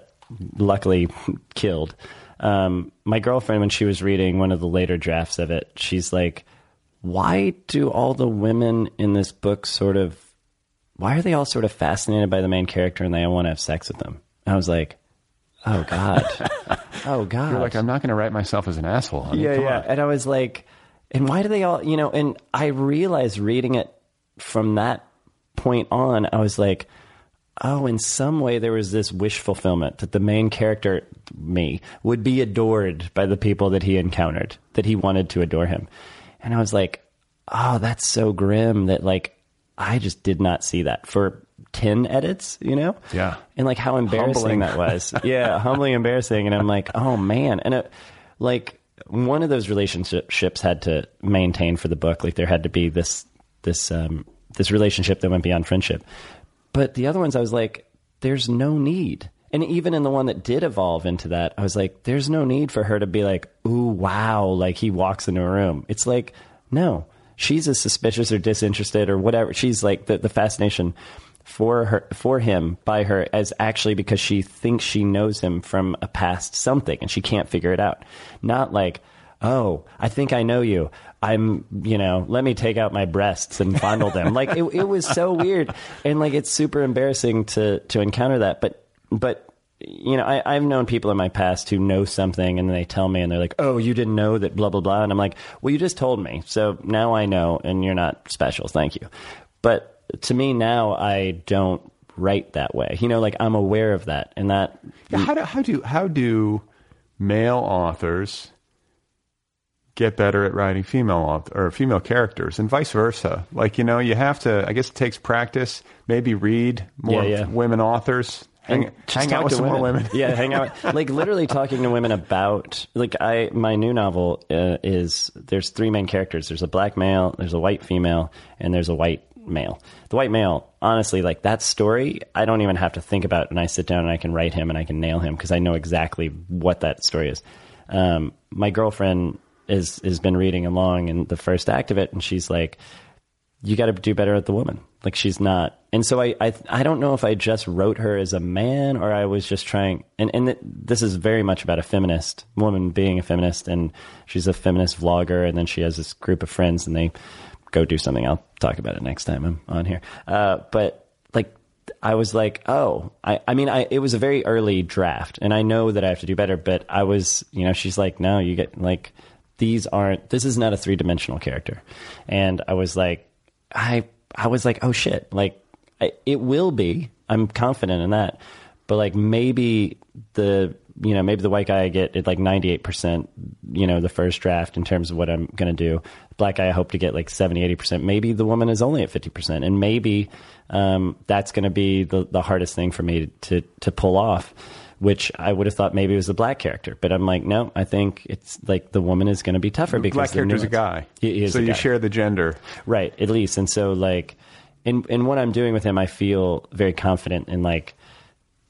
luckily killed. Um, my girlfriend, when she was reading one of the later drafts of it, she's like, "Why do all the women in this book sort of? Why are they all sort of fascinated by the main character and they all want to have sex with them?" I was like, "Oh God, *laughs* oh God!" You're like, I'm not going to write myself as an asshole. honey. yeah, Come yeah. on. And I was like, and why do they all, you know? And I realized reading it from that point on, I was like, oh, in some way there was this wish fulfillment that the main character, me, would be adored by the people that he encountered, that he wanted to adore him. And I was like, oh, that's so grim that like I just did not see that for 10 edits, you know? Yeah. And like how embarrassing Humbling. that was. yeah, humbly embarrassing. And I'm like, oh man. And it, like one of those relationships had to maintain for the book. Like there had to be this, this, um, this relationship that went beyond friendship. But the other ones, I was like, there's no need. And even in the one that did evolve into that, I was like, there's no need for her to be like, ooh, wow, like he walks into a room. It's like, no, she's as suspicious or disinterested or whatever. She's like the, the fascination for her, for him by her as actually because she thinks she knows him from a past something and she can't figure it out. Not like, oh, I think I know you. I'm, you know, let me take out my breasts and fondle them. like it, it was so weird, and like it's super embarrassing to to encounter that. But but you know, I, I've known people in my past who know something, and they tell me, and they're like, "Oh, you didn't know that," blah blah blah, and I'm like, "Well, you just told me, so now I know, and you're not special. Thank you." But to me now, I don't write that way. You know, like I'm aware of that, and that Yeah, how do how do how do male authors get better at writing female author, or female characters and vice versa? Like you know, you have to. I guess it takes practice. Maybe read more Yeah, yeah. women authors. Hang, And hang out with some more women. yeah, hang out. Like literally talking to women about like I my new novel uh, is there's three main characters. There's a black male, there's a white female, and there's a white male. The white male, honestly, like that story, I don't even have to think about, it, and I sit down and I can write him and I can nail him because I know exactly what that story is. Um, my girlfriend is has been reading along in the first act of it, and she's like, you got to do better at the woman. Like she's not. And so I, I, I don't know if I just wrote her as a man or I was just trying. And and th- this is very much about a feminist woman being a feminist, and she's a feminist vlogger, and then she has this group of friends, and they go do something. I'll talk about it next time I'm on here. Uh, but like. I was like, oh, I, I mean, I, it was a very early draft, and I know that I have to do better. But I was, you know, she's like, no, you get like, these aren't. This is not a three dimensional character, and I was like, I I was like, oh shit, like I, it will be. I'm confident in that, but like maybe the you know maybe the white guy I get at like 98 percent. You know the first draft in terms of what I'm gonna do. Black guy I hope to get like 70 80 percent. Maybe the woman is only at 50 percent, and maybe um, that's gonna be the the hardest thing for me to to pull off. Which I would have thought maybe it was a black character, but I'm like, no, I think it's like the woman is going to be tougher because Black the character's a guy, He, is so you guy. share the gender. Right, at least. And so like in in what I'm doing with him, I feel very confident in like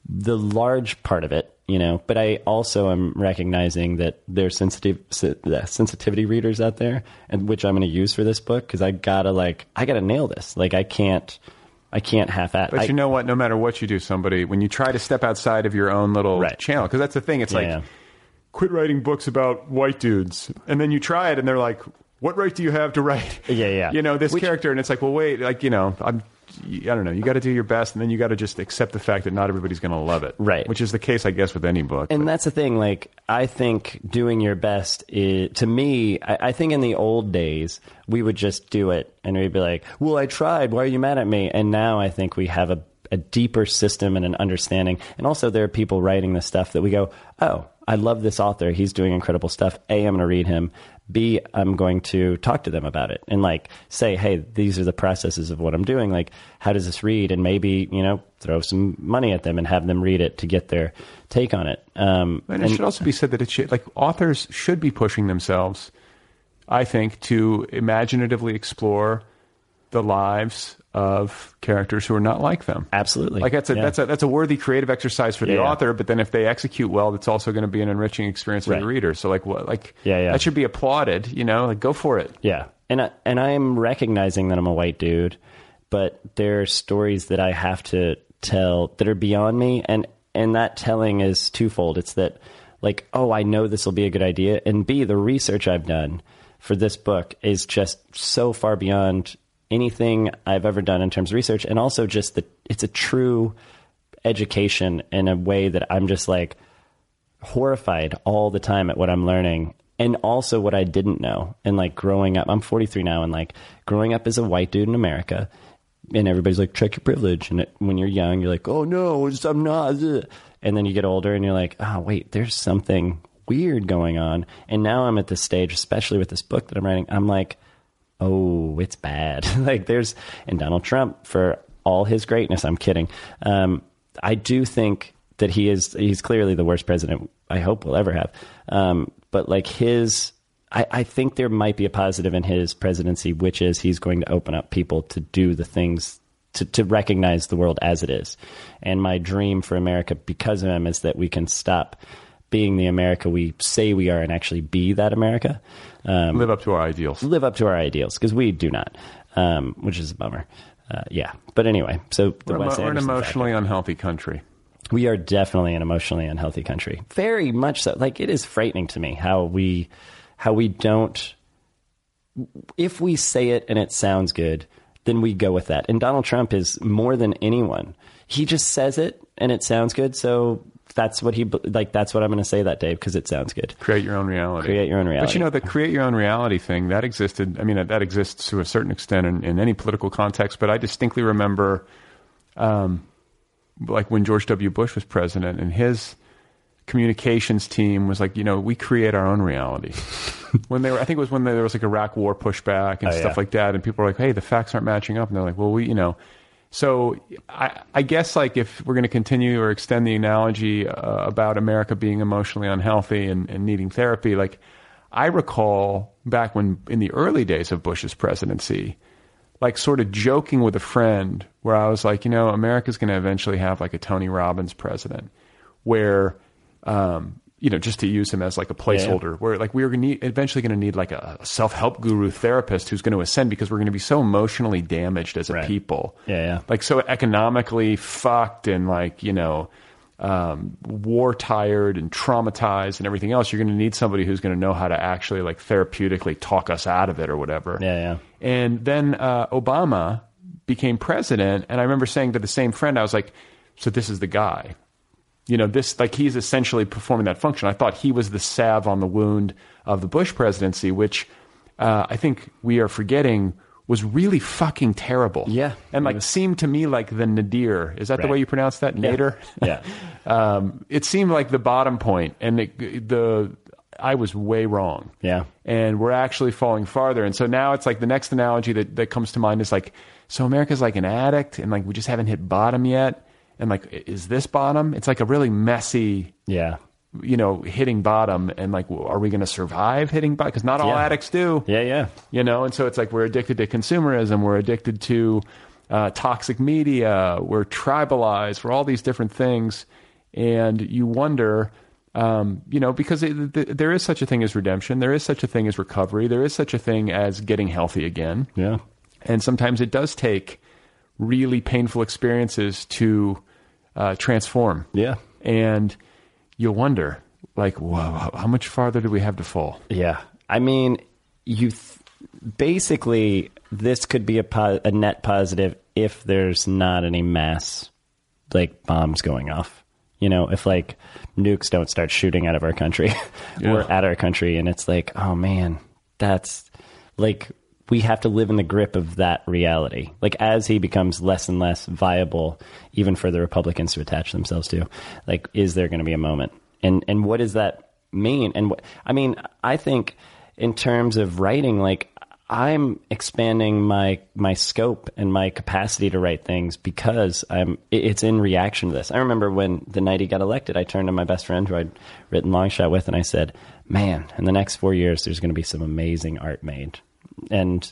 the large part of it, you know, but I also am recognizing that there's sensitive se- sensitivity readers out there and which I'm going to use for this book cuz I got to like I got to nail this. Like I can't I can't half at. But I, you know what? No matter what you do, somebody when you try to step outside of your own little Right. channel, because that's the thing. It's Yeah. like quit writing books about white dudes, and then you try it, and they're like, "What right do you have to write?" Yeah, yeah. *laughs* You know this Which- character, and it's like, well, wait, like you know, I'm. I don't know. You got to do your best, and then you got to just accept the fact that not everybody's going to love it. Right. Which is the case, I guess, with any book. And but- that's the thing. Like, I think doing your best is, to me, I, I think in the old days, we would just do it and we'd be like, well, I tried. Why are you mad at me? And now I think we have a, a deeper system and an understanding. And also, there are people writing this stuff that we go, oh, I love this author. He's doing incredible stuff. A, I'm going to read him. B, I'm going to talk to them about it and like say, hey, these are the processes of what I'm doing. Like, how does this read? And maybe, you know, throw some money at them and have them read it to get their take on it. Um, And it should also be said that it should, like authors should be pushing themselves, I think, to imaginatively explore the lives of characters who are not like them. Absolutely. Like that's a Yeah. that's a that's a worthy creative exercise for the Yeah, yeah. author, but then if they execute well, it's also going to be an enriching experience for the reader. So like what like Yeah, yeah. that should be applauded, you know? Like go for it. Yeah, and I, and I am recognizing that I'm a white dude, but there are stories that I have to tell that are beyond me, and and that telling is twofold. It's that like, oh, I know this will be a good idea, and B, the research I've done for this book is just so far beyond anything I've ever done in terms of research, and also just that it's a true education in a way that I'm just like horrified all the time at what I'm learning and also what I didn't know. And like growing up, I'm 43 now, and like growing up as a white dude in America, and everybody's like, check your privilege. And it, when you're young, you're like, oh no, I'm not. And then you get older and you're like, oh, wait, there's something weird going on. And now I'm at this stage, especially with this book that I'm writing, I'm like, oh, it's bad. *laughs* like there's, and Donald Trump, for all his greatness, I'm kidding. Um, I do think that he is, he's clearly the worst president I hope we'll ever have. Um, but like his, I, I think there might be a positive in his presidency, which is he's going to open up people to do the things to, to recognize the world as it is. And my dream for America because of him is that we can stop being the America we say we are and actually be that America. Um, Live up to our ideals. live up to our ideals because we do not, um, which is a bummer. Uh, yeah, but anyway, so the We're, Wes we're an emotionally factor. unhealthy country. we are definitely an emotionally unhealthy country. Very much so. Like it is frightening to me how we how we don't. If we say it and it sounds good, then we go with that. And Donald Trump is more than anyone. He just says it and it sounds good, so that's what he like. That's what I'm going to say that day because it sounds good. Create your own reality. Create your own reality. But you know, the create your own reality thing that existed. I mean, that exists to a certain extent in, in any political context. But I distinctly remember, um, like when George W. Bush was president, and his communications team was like, you know, we create our own reality. *laughs* when they were, I think it was when there was like Iraq War pushback and Oh, stuff yeah. like that, and people were like, hey, the facts aren't matching up, and they're like, well, we, you know. So I, I guess like if we're going to continue or extend the analogy uh, about America being emotionally unhealthy and, and needing therapy, like I recall back when in the early days of Bush's presidency, like sort of joking with a friend where I was like, you know, America's going to eventually have like a Tony Robbins president, where, um, you know, just to use him as like a placeholder, where like we are gonna need, eventually going to need like a self help guru therapist who's going to ascend because we're going to be so emotionally damaged as a Right. people, Yeah, yeah. like so economically fucked and like you know. Um, war tired and traumatized and everything else, you're going to need somebody who's going to know how to actually like therapeutically talk us out of it or whatever. Yeah, yeah. And then uh, Obama became president, and I remember saying to the same friend, I was like, "So this is the guy." You know, this like he's essentially performing that function. I thought he was the salve on the wound of the Bush presidency, which uh, I think we are forgetting was really fucking terrible. Yeah. and like seemed to me like the nadir. Is that the way you pronounce that? Nadir. *laughs* Yeah. *laughs* um, it seemed like the bottom point, and it, the I was way wrong Yeah. and we're actually falling farther. And so now it's like the next analogy that, that comes to mind is like, so America's like an addict and like we just haven't hit bottom yet. And like, is this bottom? It's like a really messy, Yeah. you know, hitting bottom. And like, are we going to survive hitting bottom? Because not all Yeah. addicts do. Yeah, yeah. You know, and so it's like we're addicted to consumerism, we're addicted to uh, toxic media, we're tribalized, we're all these different things. And you wonder, um, you know, because it, th- there is such a thing as redemption, there is such a thing as recovery, there is such a thing as getting healthy again. Yeah. And sometimes it does take really painful experiences to uh, transform. Yeah. And you wonder, like, whoa, how much farther do we have to fall? Yeah. I mean, you th- basically this could be a, po- a net positive if there's not any mass like bombs going off. You know, if like nukes don't start shooting out of our country *laughs* or at our country, and it's like, oh man, that's like we have to live in the grip of that reality. Like as he becomes less and less viable, even for the Republicans to attach themselves to, like is there going to be a moment? And and what does that mean? And what I mean, I think in terms of writing, like I'm expanding my my scope and my capacity to write things because I'm it's in reaction to this. I remember when the night he got elected, I turned to my best friend who I'd written Longshot with, and I said, "Man, in the next four years, there's going to be some amazing art made." And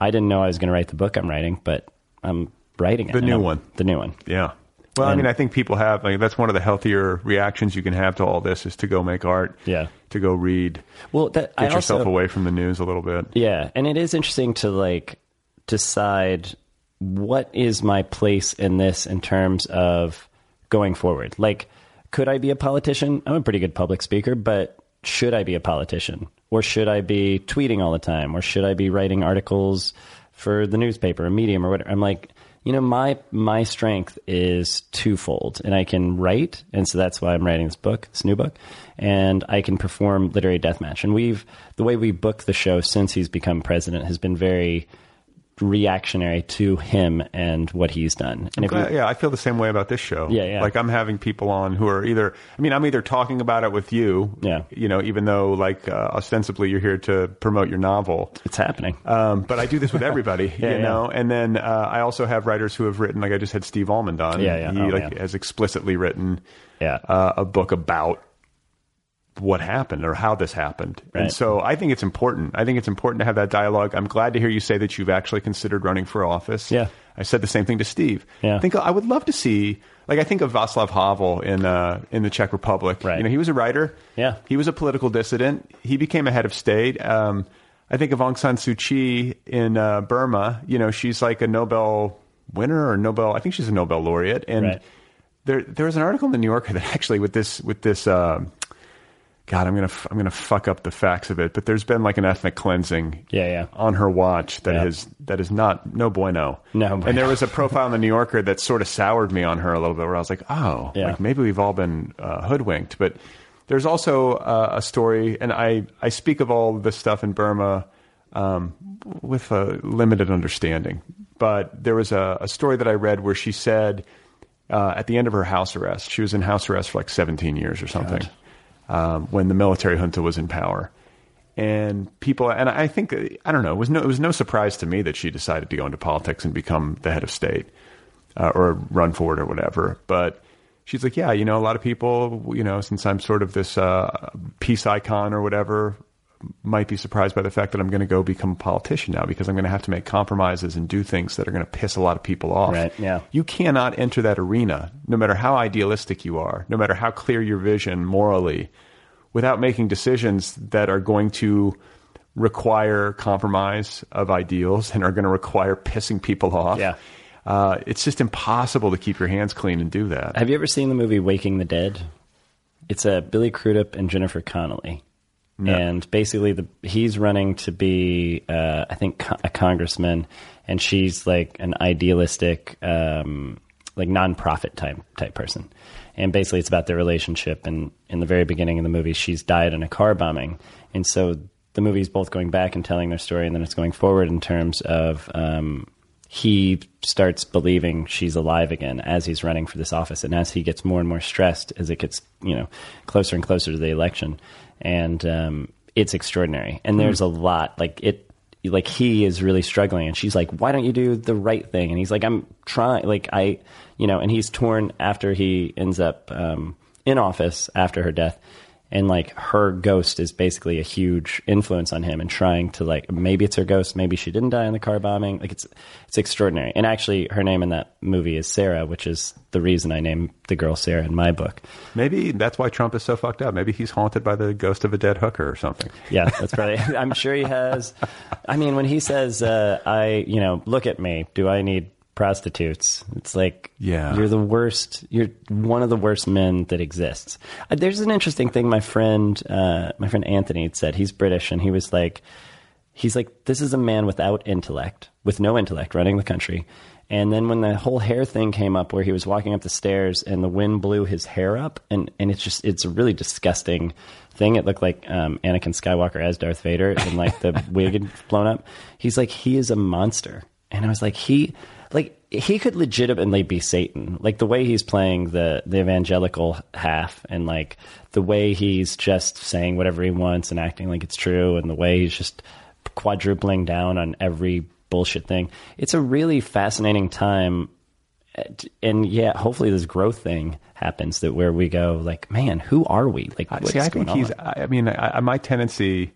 I didn't know I was going to write the book I'm writing, but I'm writing it. The new I'm- one. The new one. Yeah. Well, I mean, I think people have like that's one of the healthier reactions you can have to all this is to go make art. Yeah. To go read. Well, that Get I yourself also, away from the news a little bit. Yeah, and it is interesting to like decide what is my place in this in terms of going forward. Like, could I be a politician? I'm a pretty good public speaker, but should I be a politician? Or should I be tweeting all the time? Or should I be writing articles for the newspaper or Medium or whatever? I'm like, you know, my my strength is twofold, and I can write, and so that's why I'm writing this book, this new book, and I can perform Literary Death Match. And we've the way we book the show since he's become president has been very reactionary to him and what he's done. And Glad- you, yeah, I feel the same way about this show. Yeah, yeah. Like I'm having people on who are either, I mean, I'm either talking about it with you, Yeah. you know, even though like uh, ostensibly you're here to promote your novel. it's happening. Um, but I do this with *laughs* everybody, Yeah, you yeah. know. And then uh, I also have writers who have written, like I just had Steve Almond on. Yeah, yeah. He Oh, like has explicitly written yeah. uh, a book about what happened or how this happened. And so I think it's important. I think it's important to have that dialogue. I'm glad to hear you say that you've actually considered running for office. Yeah. I said the same thing to Steve. Yeah. I think I would love to see like I think of Václav Havel in uh, in the Czech Republic. Right. You know, he was a writer. Yeah. He was a political dissident. He became a head of state. Um, I think of Aung San Suu Kyi in uh, Burma. You know, she's like a Nobel winner or Nobel. I think she's a Nobel laureate. And Right. there there was an article in the New Yorker that *laughs* actually with this with this. um God, I'm gonna f- I'm gonna fuck up the facts of it, but there's been like an ethnic cleansing, Yeah, yeah. on her watch that Yeah. is that is not no bueno. No and there was a profile in the New Yorker that sort of soured me on her a little bit, where I was like, oh, Yeah. like maybe we've all been uh, hoodwinked. But there's also uh, a story, and I I speak of all this stuff in Burma um, with a limited understanding. But there was a, a story that I read where she said uh, at the end of her house arrest, she was in house arrest for like 17 years or something um, when the military junta was in power. And people, and I think, I don't know, it was no, it was no surprise to me that she decided to go into politics and become the head of state uh, or run for it or whatever. But she's like, yeah, you know, a lot of people, you know, since I'm sort of this uh, peace icon or whatever, might be surprised by the fact that I'm going to go become a politician now because I'm going to have to make compromises and do things that are going to piss a lot of people off. Right, yeah. You cannot enter that arena, no matter how idealistic you are, no matter how clear your vision morally, without making decisions that are going to require compromise of ideals and are going to require pissing people off. Yeah. Uh, it's just impossible to keep your hands clean and do that. Have you ever seen the movie Waking the Dead? It's a Billy Crudup and Jennifer Connelly. And basically, the he's running to be, uh, I think, co- a congressman, and she's like an idealistic, um, like nonprofit type type person. And basically, it's about their relationship. And in the very beginning of the movie, she's died in a car bombing, and so the movie's both going back and telling their story, and then it's going forward in terms of um, he starts believing she's alive again as he's running for this office and as he gets more and more stressed as it gets you know closer and closer to the election and um, it's extraordinary. And there's a lot like it like he is really struggling and she's like why don't you do the right thing? And he's like i'm trying like i you know and he's torn after he ends up um, in office after her death and like her ghost is basically a huge influence on him and trying to like maybe it's her ghost maybe she didn't die in the car bombing. Like it's it's extraordinary. And actually her name in that movie is sarah which is the reason i named the girl sarah in my book. Maybe that's why Trump is so fucked up. Maybe he's haunted by the ghost of a dead hooker or something. yeah that's probably *laughs* i'm sure he has. I mean when he says uh, i you know look at me. Do i need prostitutes. It's like Yeah. you're the worst you're one of the worst men that exists. Uh, there's an interesting thing my friend uh, my friend anthony said. He's british and he was like he's like this is a man without intellect with no intellect running the country. And then when the whole hair thing came up where he was walking up the stairs and the wind blew his hair up and, and it's just it's a really disgusting thing. It looked like um, anakin skywalker as darth vader and like the *laughs* wig had blown up. He's like he is a monster. And i was like he like he could legitimately be satan like the way he's playing the the evangelical half and like the way he's just saying whatever he wants and acting like it's true and the way he's just quadrupling down on every bullshit thing. It's a really fascinating time. And yeah, hopefully this growth thing happens that where we go like, man, who are we? Like, what's See, I think he's. on? I mean, I, my tendency.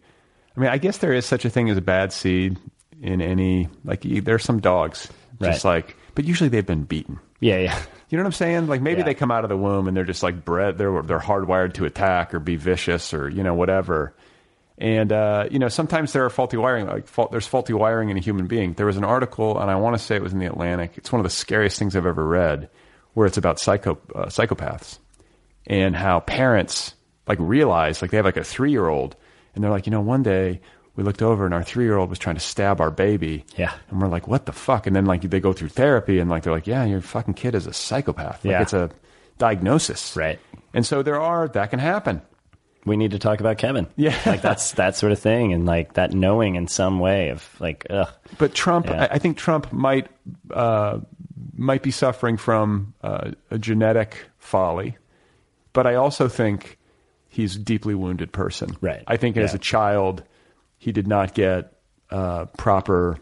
I mean, I guess there is such a thing as a bad seed in any. Like, there's some dogs, just like, but usually they've been beaten. Yeah, yeah. *laughs* You know what I'm saying? Like maybe Yeah. they come out of the womb and they're just like bred. They're they're hardwired to attack or be vicious or you know whatever. And uh, you know sometimes there are faulty wiring. Like fault, there's faulty wiring in a human being. There was an article, and I want to say it was in the Atlantic. It's one of the scariest things I've ever read, where it's about psycho uh, psychopaths and how parents like realize like they have like a three year old and they're like you know one day we looked over and our three year old was trying to stab our baby Yeah. and we're like what the fuck and then like they go through therapy and like they're like yeah your fucking kid is a psychopath like Yeah. it's a diagnosis Right. and so there are that can happen we need to talk about Kevin. Yeah. like that's *laughs* that sort of thing, and like that knowing in some way of like, ugh. But Trump, Yeah. I, I think Trump might uh, might be suffering from uh, a genetic folly, but I also think he's a deeply wounded person. Right. I think as a child, he did not get uh, proper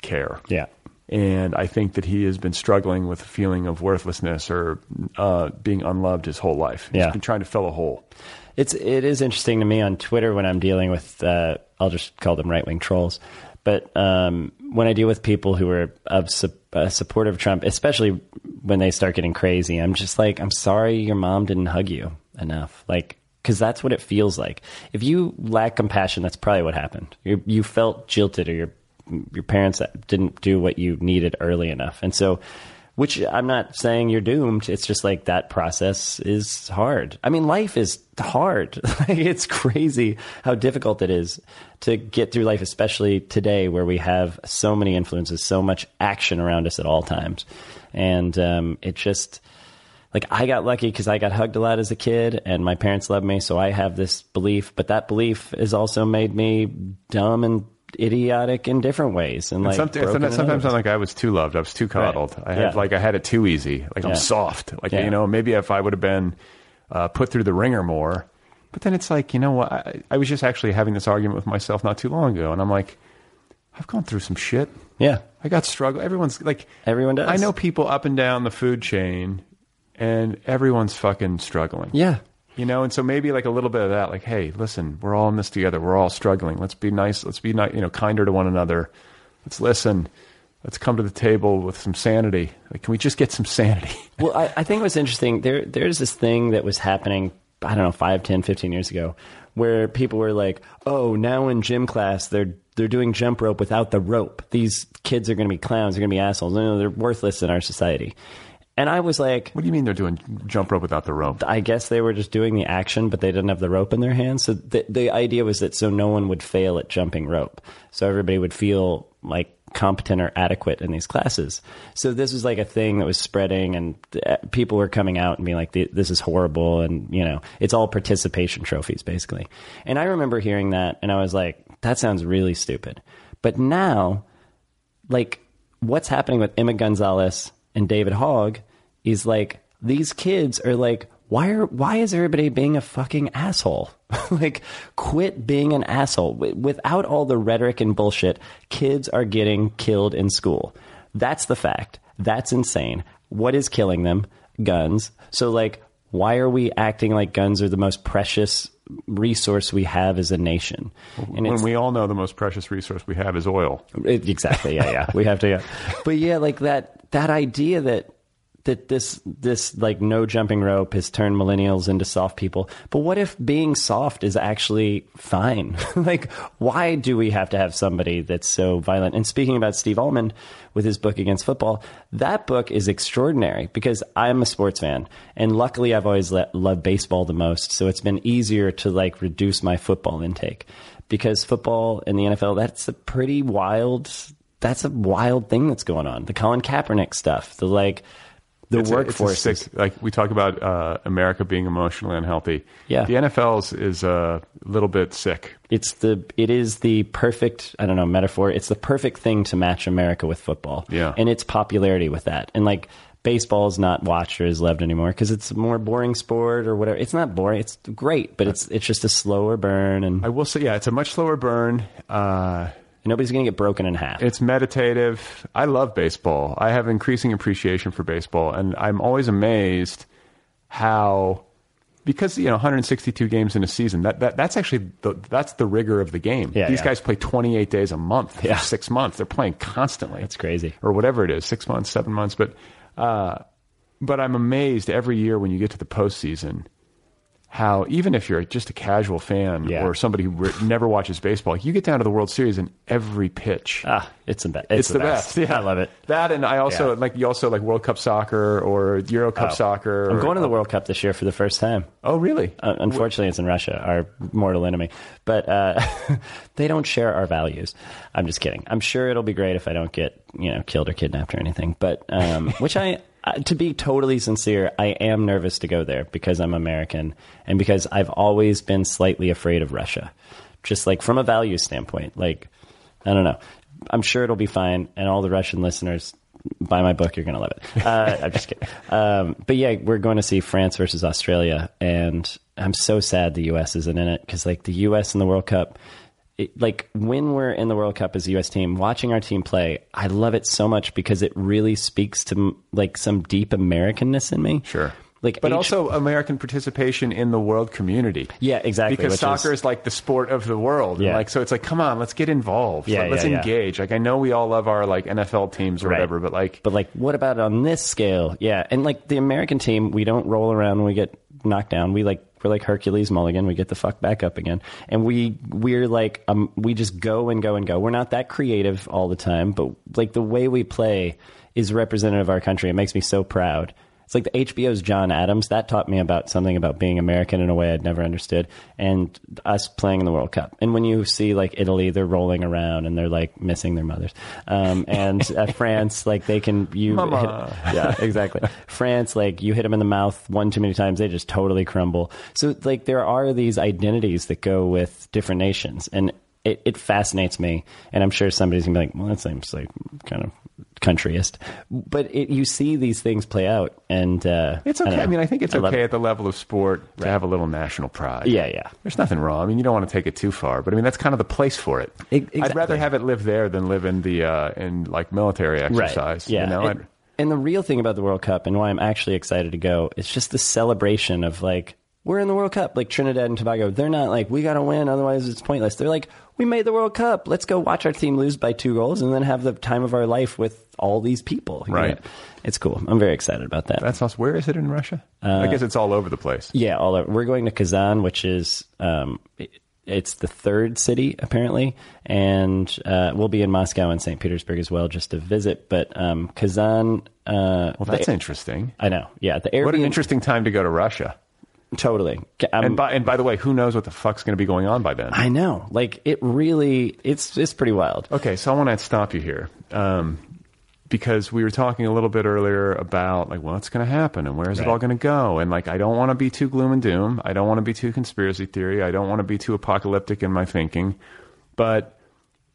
care. Yeah. And I think that he has been struggling with a feeling of worthlessness or uh, being unloved his whole life. He's Yeah. been trying to fill a hole. It's it is interesting to me on Twitter when I'm dealing with uh, I'll just call them right wing trolls, but um, when I deal with people who are of su- uh, supportive of Trump, especially when they start getting crazy, I'm just like, I'm sorry your mom didn't hug you enough, like because that's what it feels like. If you lack compassion, that's probably what happened. You you felt jilted, or your your parents didn't do what you needed early enough, and so which I'm not saying you're doomed. It's just like that process is hard. I mean, life is hard. *laughs* It's crazy how difficult it is to get through life, especially today where we have so many influences, so much action around us at all times. And um, it just, like, I got lucky because I got hugged a lot as a kid and my parents loved me. So I have this belief, but that belief has also made me dumb and idiotic in different ways. And like, And broken sometimes, in sometimes I'm like I was too loved. I was too coddled. I had Yeah. like I had it too easy. Like Yeah. I'm soft. Like Yeah. you know, maybe if I would have been uh, put through the ringer more. But then it's like you know what? I, I was just actually having this argument with myself not too long ago, and I'm like, I've gone through some shit. yeah. I got struggle. Everyone's like Everyone does. I know people up and down the food chain, and everyone's fucking struggling. Yeah. You know, and so maybe like a little bit of that, like, hey, listen, we're all in this together. We're all struggling. Let's be nice. Let's be you know kinder to one another. Let's listen. Let's come to the table with some sanity. Like, can we just get some sanity? *laughs* Well, I, I think what's interesting there. There's this thing that was happening. I don't know, 5, 10, 15 years ago, where people were like, "Oh, now in gym class, they're they're doing jump rope without the rope. These kids are going to be clowns. They're going to be assholes. No, they're worthless in our society." And I was like, What do you mean they're doing jump rope without the rope? I guess they were just doing the action, but they didn't have the rope in their hands. So the, the idea was that so no one would fail at jumping rope. So everybody would feel like competent or adequate in these classes. So this was like a thing that was spreading, and uh, people were coming out and being like, "This is horrible," and you know, it's all participation trophies basically. And I remember hearing that, and I was like, "That sounds really stupid." But now, like what's happening with Emma Gonzalez and David Hogg is like these kids are like why are why is everybody being a fucking asshole? *laughs* like quit being an asshole. Without all the rhetoric and bullshit, kids are getting killed in school. That's the fact. That's insane. What is killing them? Guns. So like why are we acting like guns are the most precious resource we have as a nation? And when we all know the most precious resource we have is oil. it- exactly. Yeah, yeah. We have to. Yeah. But yeah, like that that idea that that this this like no jumping rope has turned millennials into soft people. But what if being soft is actually fine? *laughs* like, why do we have to have somebody that's so violent? And speaking about Steve Almond with his book against football, that book is extraordinary because I'm a sports fan, and luckily I've always loved baseball the most. So it's been easier to like reduce my football intake because football in the NFL that's a pretty wild. That's a wild thing that's going on. The Colin Kaepernick stuff, the like, the It's it's a workforce. sick- like we talk about uh, America being emotionally unhealthy. Yeah. the NFL's is a little bit sick. it's the it is the perfect I don't know metaphor. It's the perfect thing to match America with football. Yeah. and its popularity with that, and like baseball is not watched or is loved anymore because it's a more boring sport or whatever. It's not boring. It's great, but it's it's just a slower burn, and I will say, yeah, it's a much slower burn. Uh, nobody's gonna get broken in half. It's meditative. I love baseball. I have increasing appreciation for baseball, and I'm always amazed how because you know 162 games in a season that, that that's actually the, that's the rigor of the game. Yeah, These yeah. guys play 28 days a month for Yeah. six months. They're playing constantly. That's crazy. or whatever it is, six months, seven months. But uh, but I'm amazed every year when you get to the postseason how even if you're just a casual fan Yeah. or somebody who re- never watches baseball, you get down to the World Series and every pitch ah, it's the best. it's, the, best. Yeah, I love it. That and I also Yeah. like you also like World Cup soccer or Euro Cup Oh. soccer. I'm or- going to the World Cup this year for the first time. Oh, really? Uh, unfortunately, it's in Russia, our mortal enemy. But uh, *laughs* they don't share our values. I'm just kidding. I'm sure it'll be great if I don't get you know killed or kidnapped or anything. But um, which I uh, to be totally sincere, I am nervous to go there because I'm American and because I've always been slightly afraid of Russia. Just like from a value standpoint. Like, I don't know. I'm sure it'll be fine. And all the Russian listeners, buy my book. You're going to love it. Uh, *laughs* I'm just kidding. Um, but yeah, we're going to see France versus Australia. And I'm so sad the U.S. isn't in it because, like, the U.S. in the World Cup, it, like when we're in the World Cup as a U.S. team, watching our team play, I love it so much because it really speaks to like some deep Americanness in me. Sure. Like, but H- also American participation in the world community. Yeah, exactly, Because soccer is- is, like the sport of the world. And, Yeah. like so, it's like, come on, let's get involved. Yeah, Let- let's yeah, yeah. engage. Like I know we all love our like NFL teams or Right. whatever, but like, But like, what about on this scale? Yeah, and like the American team, we don't roll around when we get knocked down. We like we're like Hercules Mulligan. We get the fuck back up again, and we we're like um we just go and go and go. We're not that creative all the time, but like the way we play is representative of our country. It makes me so proud. It's like the HBO's John Adams. That taught me about something about being American in a way I'd never understood. And us playing in the World Cup. And when you see like Italy, they're rolling around and they're like missing their mothers. Um, and uh, *laughs* France, like they can you Mama. hit, *laughs* yeah exactly. France, like you hit them in the mouth one too many times, they just totally crumble. So like there are these identities that go with different nations, and it, it fascinates me. And I'm sure somebody's gonna be like, well, that seems like kind of countryist, but it, you see these things play out, and uh, it's okay. don't I, mean, I think it's love okay it. at the level of sport to have a little national pride. Yeah, yeah. There's nothing wrong. I mean, you don't want to take it too far, but I mean, that's kind of the place for it. I'd rather have it live there than live in the uh, in like military exercise. Right. Yeah. You know, and, and the real thing about the World Cup and why I'm actually excited to go is just the celebration of like we're in the World Cup. Like Trinidad and Tobago, they're not like we got to win, otherwise it's pointless. They're like we made the World Cup. Let's go watch our team lose by two goals and then have the time of our life with all these people. Right. know? It's cool. I'm very excited about that. that's also where is it in Russia? Uh, I guess it's all over the place. Yeah, all over. We're going to Kazan, which is um, it- it's the third city apparently, and uh, we'll be in Moscow and St. Petersburg as well just to visit. But um, Kazan, uh, Well, that's interesting. I know. Yeah, the Airbnb. What an interesting time to go to Russia. Totally. Um, And by and by the way, who knows what the fuck's going to be going on by then? I know. Like it really. It's it's pretty wild. Okay, so I want to stop you here um, because we were talking a little bit earlier about like what's going to happen and where is it all going to go, and like I don't want to be too gloom and doom. I don't want to be too conspiracy theory. I don't want to be too apocalyptic in my thinking. But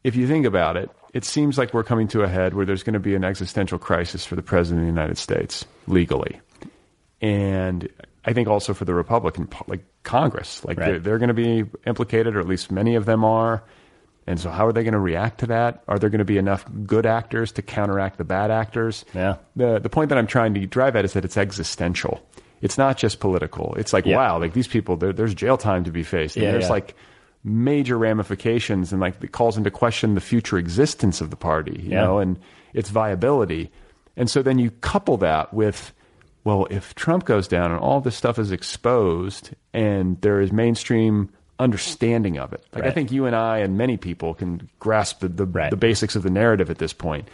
if you think about it, it seems like we're coming to a head where there's going to be an existential crisis for the president of the United States legally, and I think also for the Republican like Congress, like Right. they're, they're going to be implicated, or at least many of them are. And so, how are they going to react to that? Are there going to be enough good actors to counteract the bad actors? Yeah. The the point that I'm trying to drive at is that it's existential. It's not just political. It's like Yeah. wow, like these people, there's jail time to be faced. And Yeah, there's yeah. like major ramifications, and like it calls into question the future existence of the party. You Yeah. know, and its viability. And so then you couple that with, well, if Trump goes down and all this stuff is exposed and there is mainstream understanding of it, like I think you and I and many people can grasp the, the, Right. the basics of the narrative at this point.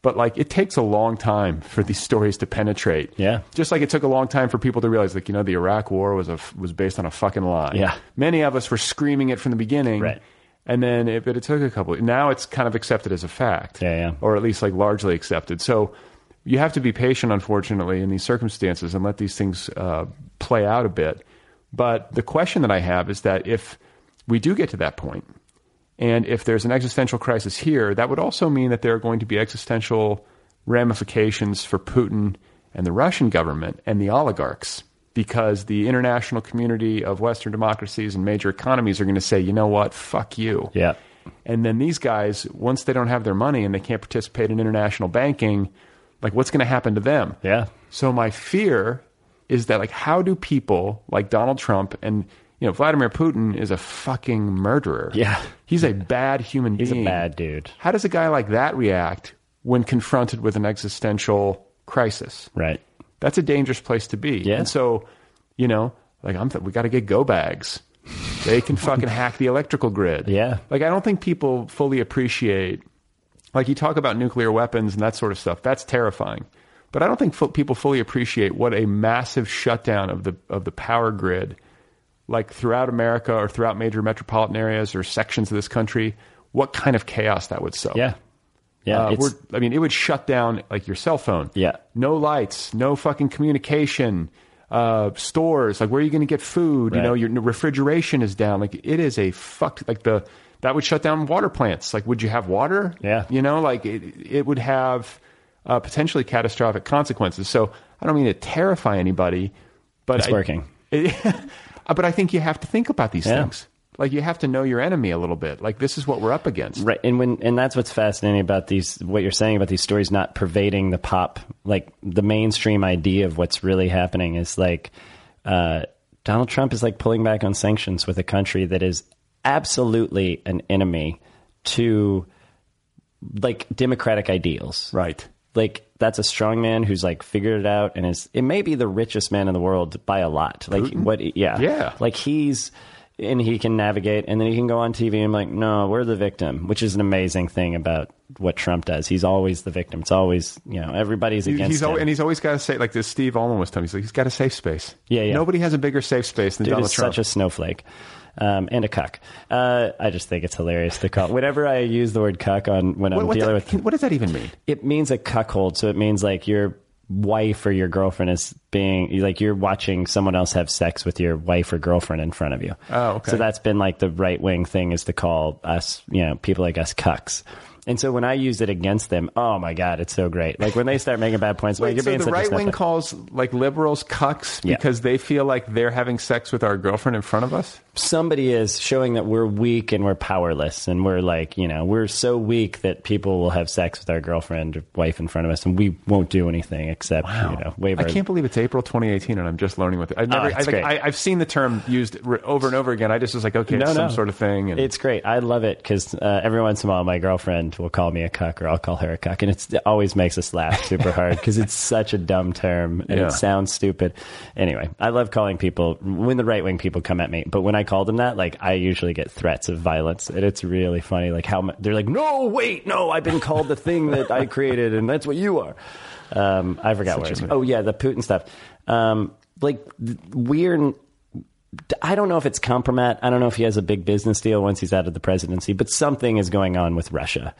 But like it takes a long time for these stories to penetrate. Yeah. Just like it took a long time for people to realize, like you know, the Iraq War was a was based on a fucking lie. Yeah. Many of us were screaming it from the beginning. Right. And then, it, but it took a couple. Now it's kind of accepted as a fact. Yeah, yeah. Or at least like largely accepted. So you have to be patient, unfortunately, in these circumstances and let these things uh, play out a bit. But the question that I have is that if we do get to that point, and if there's an existential crisis here, that would also mean that there are going to be existential ramifications for Putin and the Russian government and the oligarchs, because the international community of Western democracies and major economies are going to say, you know what, fuck you. Yeah. And then these guys, once they don't have their money and they can't participate in international banking, like what's going to happen to them? Yeah. So my fear is that like how do people like Donald Trump and you know Vladimir Putin is a fucking murderer. Yeah. He's a bad human He's a bad dude. How does a guy like that react when confronted with an existential crisis? Right. That's a dangerous place to be. Yeah. And so, you know, like I'm th- we got to get go bags. They can *laughs* fucking hack the electrical grid. Yeah. Like I don't think people fully appreciate like you talk about nuclear weapons and that sort of stuff. That's terrifying. But I don't think fu- people fully appreciate what a massive shutdown of the of the power grid like throughout America or throughout major metropolitan areas or sections of this country, what kind of chaos that would sow. Yeah. Yeah, Uh, I mean, it would shut down like your cell phone. Yeah. No lights, no fucking communication. Uh, stores, like where are you going to get food? You know, your refrigeration is down. Like it is a fucked. Like the that would shut down water plants. Like, would you have water? Yeah. You know, like it, it would have uh, potentially catastrophic consequences. So I don't mean to terrify anybody, but It's I- working. *laughs* but I think you have to think about these Yeah. things. Like you have to know your enemy a little bit. Like this is what we're up against. Right, and when and that's what's fascinating about these. What you're saying about these stories not pervading the pop, like the mainstream idea of what's really happening is like uh, Donald Trump is like pulling back on sanctions with a country that is absolutely an enemy to like democratic ideals. Right. Like that's a strong man who's like figured it out and is it may be the richest man in the world by a lot. Like what? Yeah, Yeah. Like he's and he can navigate, and then he can go on TV and like, no, we're the victim, which is an amazing thing about what Trump does. He's always the victim. It's always you know everybody's against he's him. always, and he's always got to say like this. Steve Almond was telling me, he's like he's got a safe space. Yeah, yeah. Nobody has a bigger safe space than Dude Donald Trump. such a snowflake. Um, and a cuck. Uh, I just think it's hilarious to call. Whenever I use the word cuck on when I'm what, what, dealing that- with what does that even mean? it means a cuckold. So it means like your wife or your girlfriend is being like you're watching someone else have sex with your wife or girlfriend in front of you. Oh, okay. So that's been like the right wing thing is to call us, you know, people like us cucks. And so when I use it against them, oh my god, it's so great. Like when they start making bad points, I'm like you're so being the right wing calls like liberals cucks Yeah. because they feel like they're having sex with our girlfriend in front of us. Somebody is showing that we're weak and we're powerless and we're like you know we're so weak that people will have sex with our girlfriend or wife in front of us and we won't do anything except you know wave I can't believe it's April 2018 and I'm just learning with it. I've never, Oh, I, like, great. I, I've seen the term used over and over again. I just was like, okay, No, it's some no. sort of thing. And It's great. I love it because uh, every once in a while, my girlfriend will call me a cuck, or I'll call her a cuck, and it's, it always makes us laugh super hard because it's such a dumb term and Yeah. it sounds stupid. Anyway, I love calling people when the right wing people come at me, but when I call them that, like I usually get threats of violence, and it's really funny. Like how they're like, "No, wait, no, I've been called the thing that I created, and that's what you are." Um, I forgot what. Such it a- was. Oh yeah, the Putin stuff. Um, like we're I don't know if it's compromat. I don't know if he has a big business deal once he's out of the presidency, but something is going on with Russia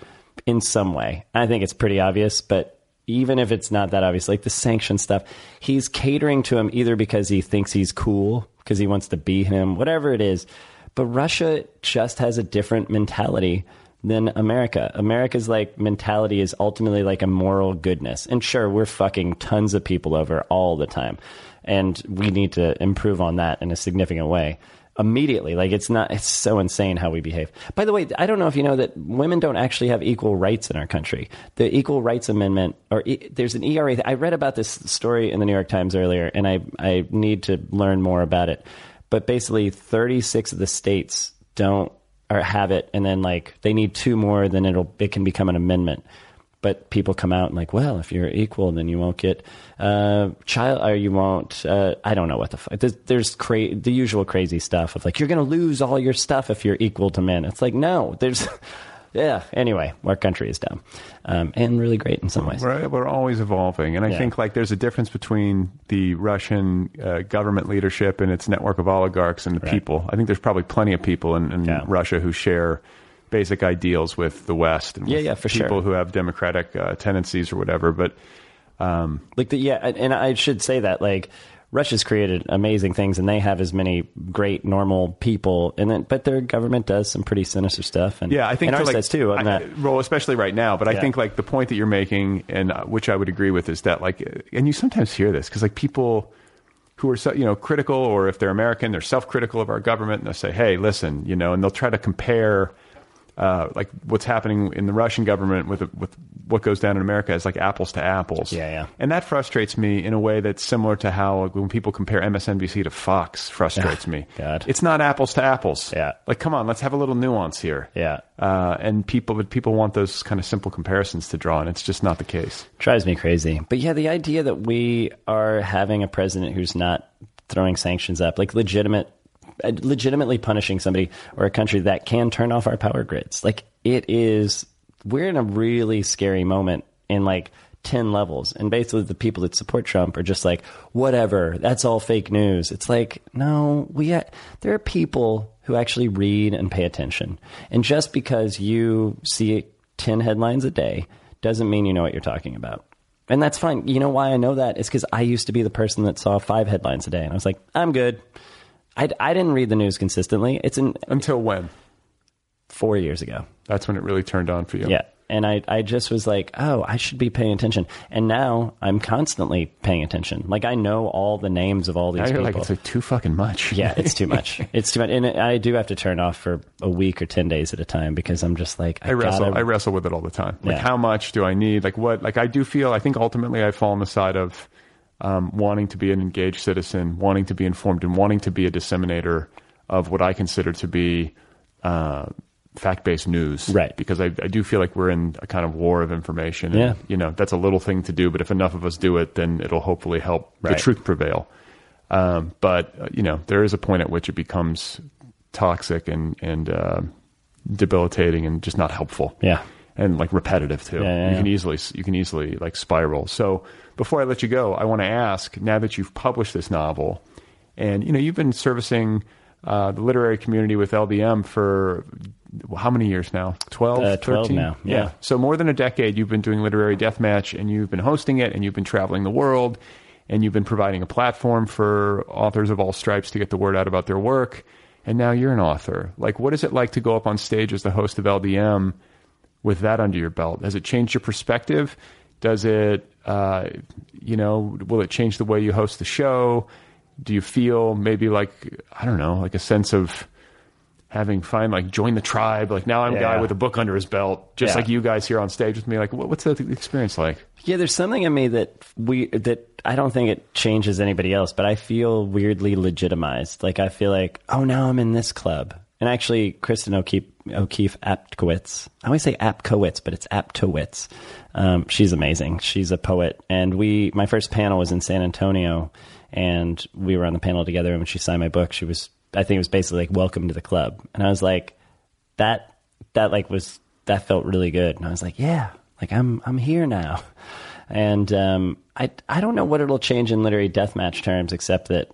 in some way. I think it's pretty obvious, but even if it's not that obvious, like the sanction stuff, he's catering to him either because he thinks he's cool, because he wants to be him, whatever it is. But Russia just has a different mentality than America. America's like mentality is ultimately like a moral goodness. And sure, we're fucking tons of people over all the time. And we need to improve on that in a significant way. Immediately. Like it's not it's so insane how we behave. By the way, I don't know if you know that women don't actually have equal rights in our country. The Equal Rights Amendment or e, there's an ERA I read about this story in the New York Times earlier and I I need to learn more about it. But basically 36 of the states don't or have it and then like they need two more then it'll it can become an amendment but people come out and like well if you're equal then you won't get uh child or you won't uh i don't know what the fuck there's, there's cra- the usual crazy stuff of like you're gonna lose all your stuff if you're equal to men it's like no there's *laughs* yeah anyway our country is dumb um and really great in some ways We're, we're always evolving, and I Yeah. think like there's a difference between the Russian uh, government leadership and its network of oligarchs and the people. I think there's probably plenty of people in, in Yeah. Russia who share basic ideals with the West and Yeah, yeah, for people sure. who have democratic uh, tendencies or whatever. But like the yeah and i should say that like russia's created amazing things and they have as many great normal people and then but their government does some pretty sinister stuff and Yeah, I think and ours like, does too on that well, especially right now. But I think like the point that you're making, and uh, which I would agree with, is that like, and you sometimes hear this because like people who are so, you know critical, or if they're American, they're self-critical of our government, and they'll say, "Hey, listen," you know, and they'll try to compare. Uh, like what's happening in the Russian government with with what goes down in America is like apples to apples. Yeah, yeah. And that frustrates me in a way that's similar to how like, when people compare MSNBC to Fox frustrates *laughs* me. God. It's not apples to apples. Yeah. Like, come on, let's have a little nuance here. Yeah. Uh, and people, but people want those kind of simple comparisons to draw, and it's just not the case. drives me crazy. But yeah, the idea that we are having a president who's not throwing sanctions up, like legitimate, Uh, legitimately punishing somebody or a country that can turn off our power grids, like it is. We're in a really scary moment in like. 10 levels and basically the people that support Trump are just like whatever that's all fake news it's like no we ha- there are people who actually read and pay attention and just because you see 10 headlines a day doesn't mean you know what you're talking about. And that's fine. You know why I know that? It's because I used to be the person that saw five headlines a day, and I was like, I'm good. I, I didn't read the news consistently. It's in Until when? four years ago. That's when it really turned on for you. Yeah. And I, I just was like, oh, I should be paying attention. And now I'm constantly paying attention. Like I know all the names of all these Now you're people. like, it's like too fucking much. yeah, it's too *laughs* much. It's too much. And I do have to turn off for a week or 10 days at a time because I'm just like, I, I wrestle. gotta- I wrestle with it all the time. Like, Yeah. how much do I need? Like, what? Like, I do feel. I think ultimately, I fall on the side of um, wanting to be an engaged citizen, wanting to be informed, and wanting to be a disseminator of what I consider to be uh, fact-based news. Right. Because I, I do feel like we're in a kind of war of information. And, Yeah. You know, that's a little thing to do, but if enough of us do it, then it'll hopefully help Right. the truth prevail. Um, but uh, you know, there is a point at which it becomes toxic and and uh, debilitating and just not helpful Yeah. and like repetitive too. Yeah, yeah, you yeah. can easily you can easily like spiral. So before I let you go, I want to ask now that you've published this novel, and you know you've been servicing uh, the literary community with LDM for how many years now? 12, Uh, 12 13? now, yeah. So more than a decade, you've been doing Literary Death Match, and you've been hosting it, and you've been traveling the world, and you've been providing a platform for authors of all stripes to get the word out about their work. And now you're an author. Like, what is it like to go up on stage as the host of LDM with that under your belt? Has it changed your perspective? Does it, uh, you know, will it change the way you host the show? Do you feel maybe like, I don't know, like a sense of having fun, like join the tribe? Like now I'm a guy with a book under his belt, just Yeah. like you guys here on stage with me. Like, what, what's the experience like? Yeah, there's something in me that we that I don't think it changes anybody else, but I feel weirdly legitimized. Like I feel like, oh, now I'm in this club. And actually, Cristin O'Keefe, O'Keefe Aptkowitz, I always say Aptkowitz, but it's Aptowitz. Um, she's amazing. She's a poet, and we my first panel was in San Antonio, and we were on the panel together. And when she signed my book, she was I think it was basically like welcome to the club, and I was like that that like was that felt really good, and I was like, yeah, like I'm I'm here now, and um, I I don't know what it'll change in Literary Death Match terms, except that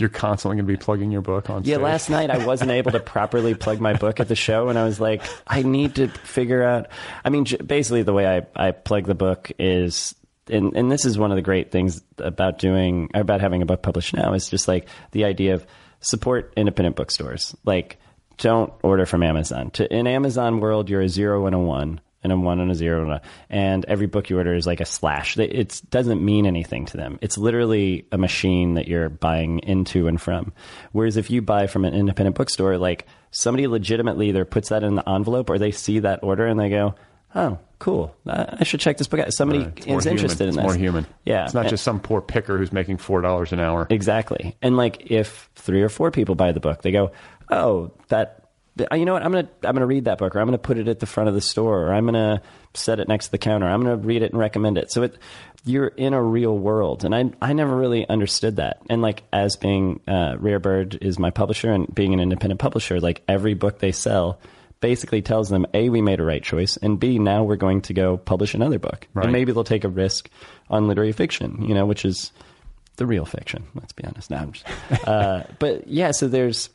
You're constantly going to be plugging your book on yeah, stage. last night I wasn't able to *laughs* properly plug my book at the show, and I was like, I need to figure out. I mean, j- basically, the way I, I plug the book is, and, and this is one of the great things about doing, about having a book published now, is just like the idea of support independent bookstores. Like, don't order from Amazon. To, in Amazon world, you're a zero and a one. And a one and a zero and a, and every book you order is like a slash. It doesn't mean anything to them. It's literally a machine that you're buying into and from. Whereas if you buy from an independent bookstore, like somebody legitimately either puts that in the envelope or they see that order and they go, "Oh, cool! I should check this book out." Somebody more is human. interested in it's this. more human. Yeah, It's not And- just some poor picker who's making $4 an hour. Exactly. And like if three or four people buy the book, they go, "Oh, that you know what? I'm going to I'm to read that book or I'm going to put it at the front of the store or I'm going to set it next to the counter. I'm going to read it and recommend it." So it you're in a real world. And I I never really understood that. And like as being uh Rare Bird is my publisher and being an independent publisher, like every book they sell basically tells them a we made a right choice and b now we're going to go publish another book Right. and maybe they'll take a risk on literary fiction you know which is the real fiction. Let's be honest. Now, I'm just, *laughs* uh, but yeah. So there's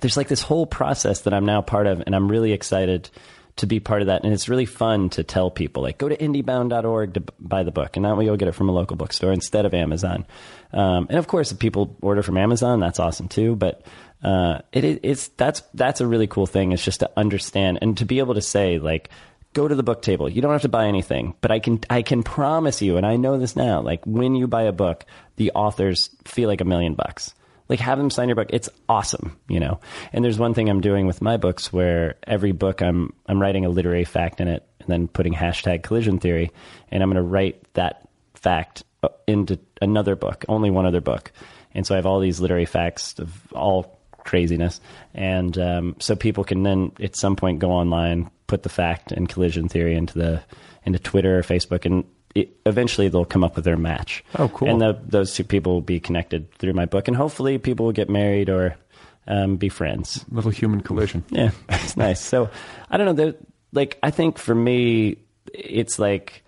there's like this whole process that I'm now part of, and I'm really excited to be part of that. And it's really fun to tell people like go to indiebound.org to buy the book, and that way you'll get it from a local bookstore instead of Amazon. Um, and of course, if people order from Amazon, that's awesome too. But uh, it, it, it's that's that's a really cool thing. Is just to understand and to be able to say like go to the book table. You don't have to buy anything, but I can I can promise you, and I know this now. Like when you buy a book, the authors feel like a million bucks. Like have them sign your book. It's awesome, you know. And there's one thing I'm doing with my books where every book I'm I'm writing a literary fact in it, and then putting hashtag collision theory, and I'm going to write that fact uh, into another book, only one other book. And so I have all these literary facts of all craziness. And um, so people can then at some point go online, put the fact and collision theory into the into Twitter or Facebook, and it, eventually they'll come up with their match. Oh, cool. And the, those two people will be connected through my book, and hopefully people will get married or um, be friends. Little human collision. Yeah, it's nice. So I don't know. Like I think for me, it's like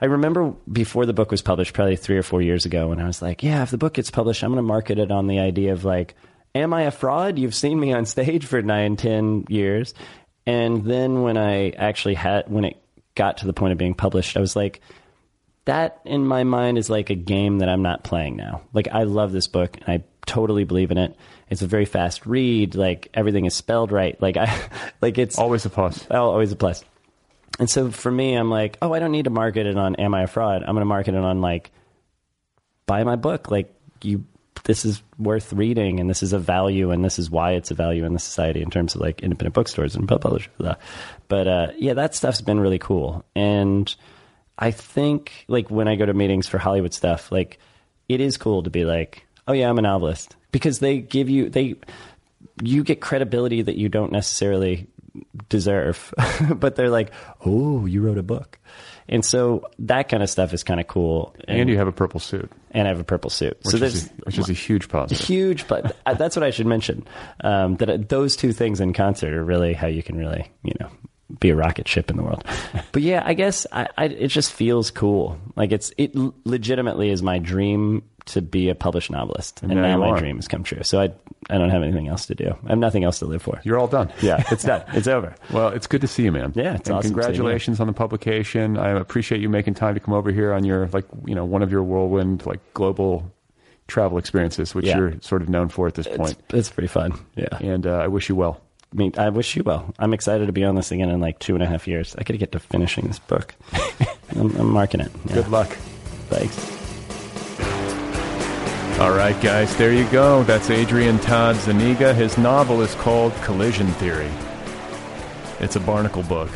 I remember before the book was published, probably three or four years ago, when I was like, "Yeah, if the book gets published, I'm going to market it on the idea of like, am I a fraud? You've seen me on stage for nine, ten years." And then when I actually had when it got to the point of being published, I was like, that in my mind is like a game that I'm not playing now. Like I love this book and I totally believe in it. It's a very fast read. Like everything is spelled right. Like I, *laughs* like it's Always a plus. Oh, always a plus. And so for me, I'm like, oh, I don't need to market it on Am I a Fraud? I'm going to market it on like, buy my book. Like you, this is worth reading, and this is a value, and this is why it's a value in the society in terms of like independent bookstores and publishers. But uh, yeah, that stuff's been really cool, and I think like when I go to meetings for Hollywood stuff, like it is cool to be like, oh yeah, I'm a novelist because they give you they you get credibility that you don't necessarily deserve, *laughs* but they're like, oh, you wrote a book. And so that kind of stuff is kind of cool. And you have a purple suit, and I have a purple suit. which, so is, there's a, which is a huge positive. *laughs* huge, but that's what I should mention. Um, that uh, those two things in concert are really how you can really, you know, be a rocket ship in the world. But yeah, I guess I, I, it just feels cool. Like it's it legitimately is my dream to be a published novelist, and, now now my are. dream has come true. So I I don't have anything else to do. I have nothing else to live for. You're all done. yeah, it's done. It's over. *laughs* Well, it's good to see you, man. Yeah, it's and awesome. Congratulations on the publication. I appreciate you making time to come over here on your like you know one of your whirlwind like global travel experiences, which Yeah. you're sort of known for at this It's, point. it's pretty fun. Yeah. And uh, I wish you well. I mean, I wish you well. I'm excited to be on this again in like two and a half years. I to get to finishing this book. *laughs* I'm, I'm marking it. Yeah. Good luck. Thanks. All right, guys, there you go. That's Adrian Todd Zuniga. His novel is called Collision Theory. It's a barnacle book,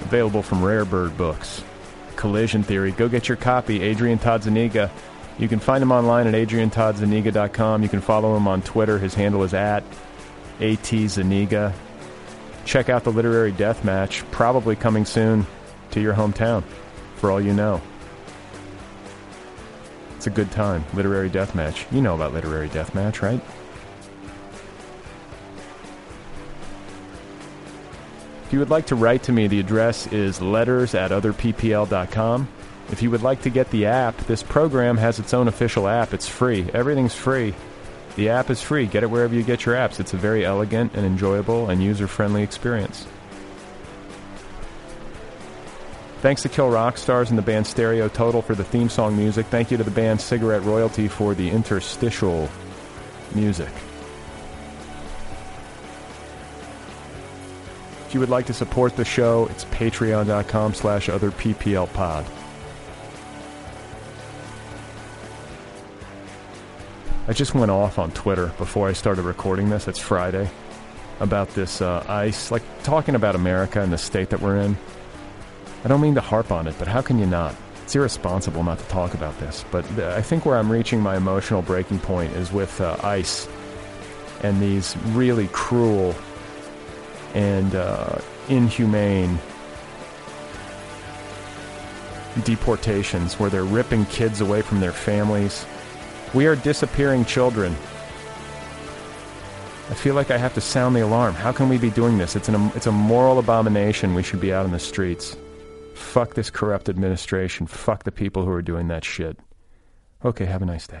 available from Rare Bird Books. Collision Theory. Go get your copy, Adrian Todd Zuniga. You can find him online at adriantoddzuniga.com. You can follow him on Twitter. His handle is at atzuniga. Check out the Literary Death Match, probably coming soon to your hometown, for all you know. A good time. Literary Death Match. You know about Literary Death Match, right? If you would like to write to me, the address is letters at otherppl.com. If you would like to get the app, this program has its own official app. It's free. Everything's free. The app is free. Get it wherever you get your apps. It's a very elegant and enjoyable and user friendly experience. Thanks to Kill Rock Stars and the band Stereo Total for the theme song music. Thank you to the band Cigarette Royalty for the interstitial music. If you would like to support the show, it's patreon.com slash otherpplpod. I just went off on Twitter before I started recording this. It's Friday. About this uh, ice, like talking about America and the state that we're in. I don't mean to harp on it, but how can you not? It's irresponsible not to talk about this. But I think where I'm reaching my emotional breaking point is with uh, ICE and these really cruel and uh, inhumane deportations where they're ripping kids away from their families. We are disappearing children. I feel like I have to sound the alarm. How can we be doing this? It's, an, it's a moral abomination. We should be out in the streets. Fuck this corrupt administration. Fuck the people who are doing that shit. Okay, have a nice day.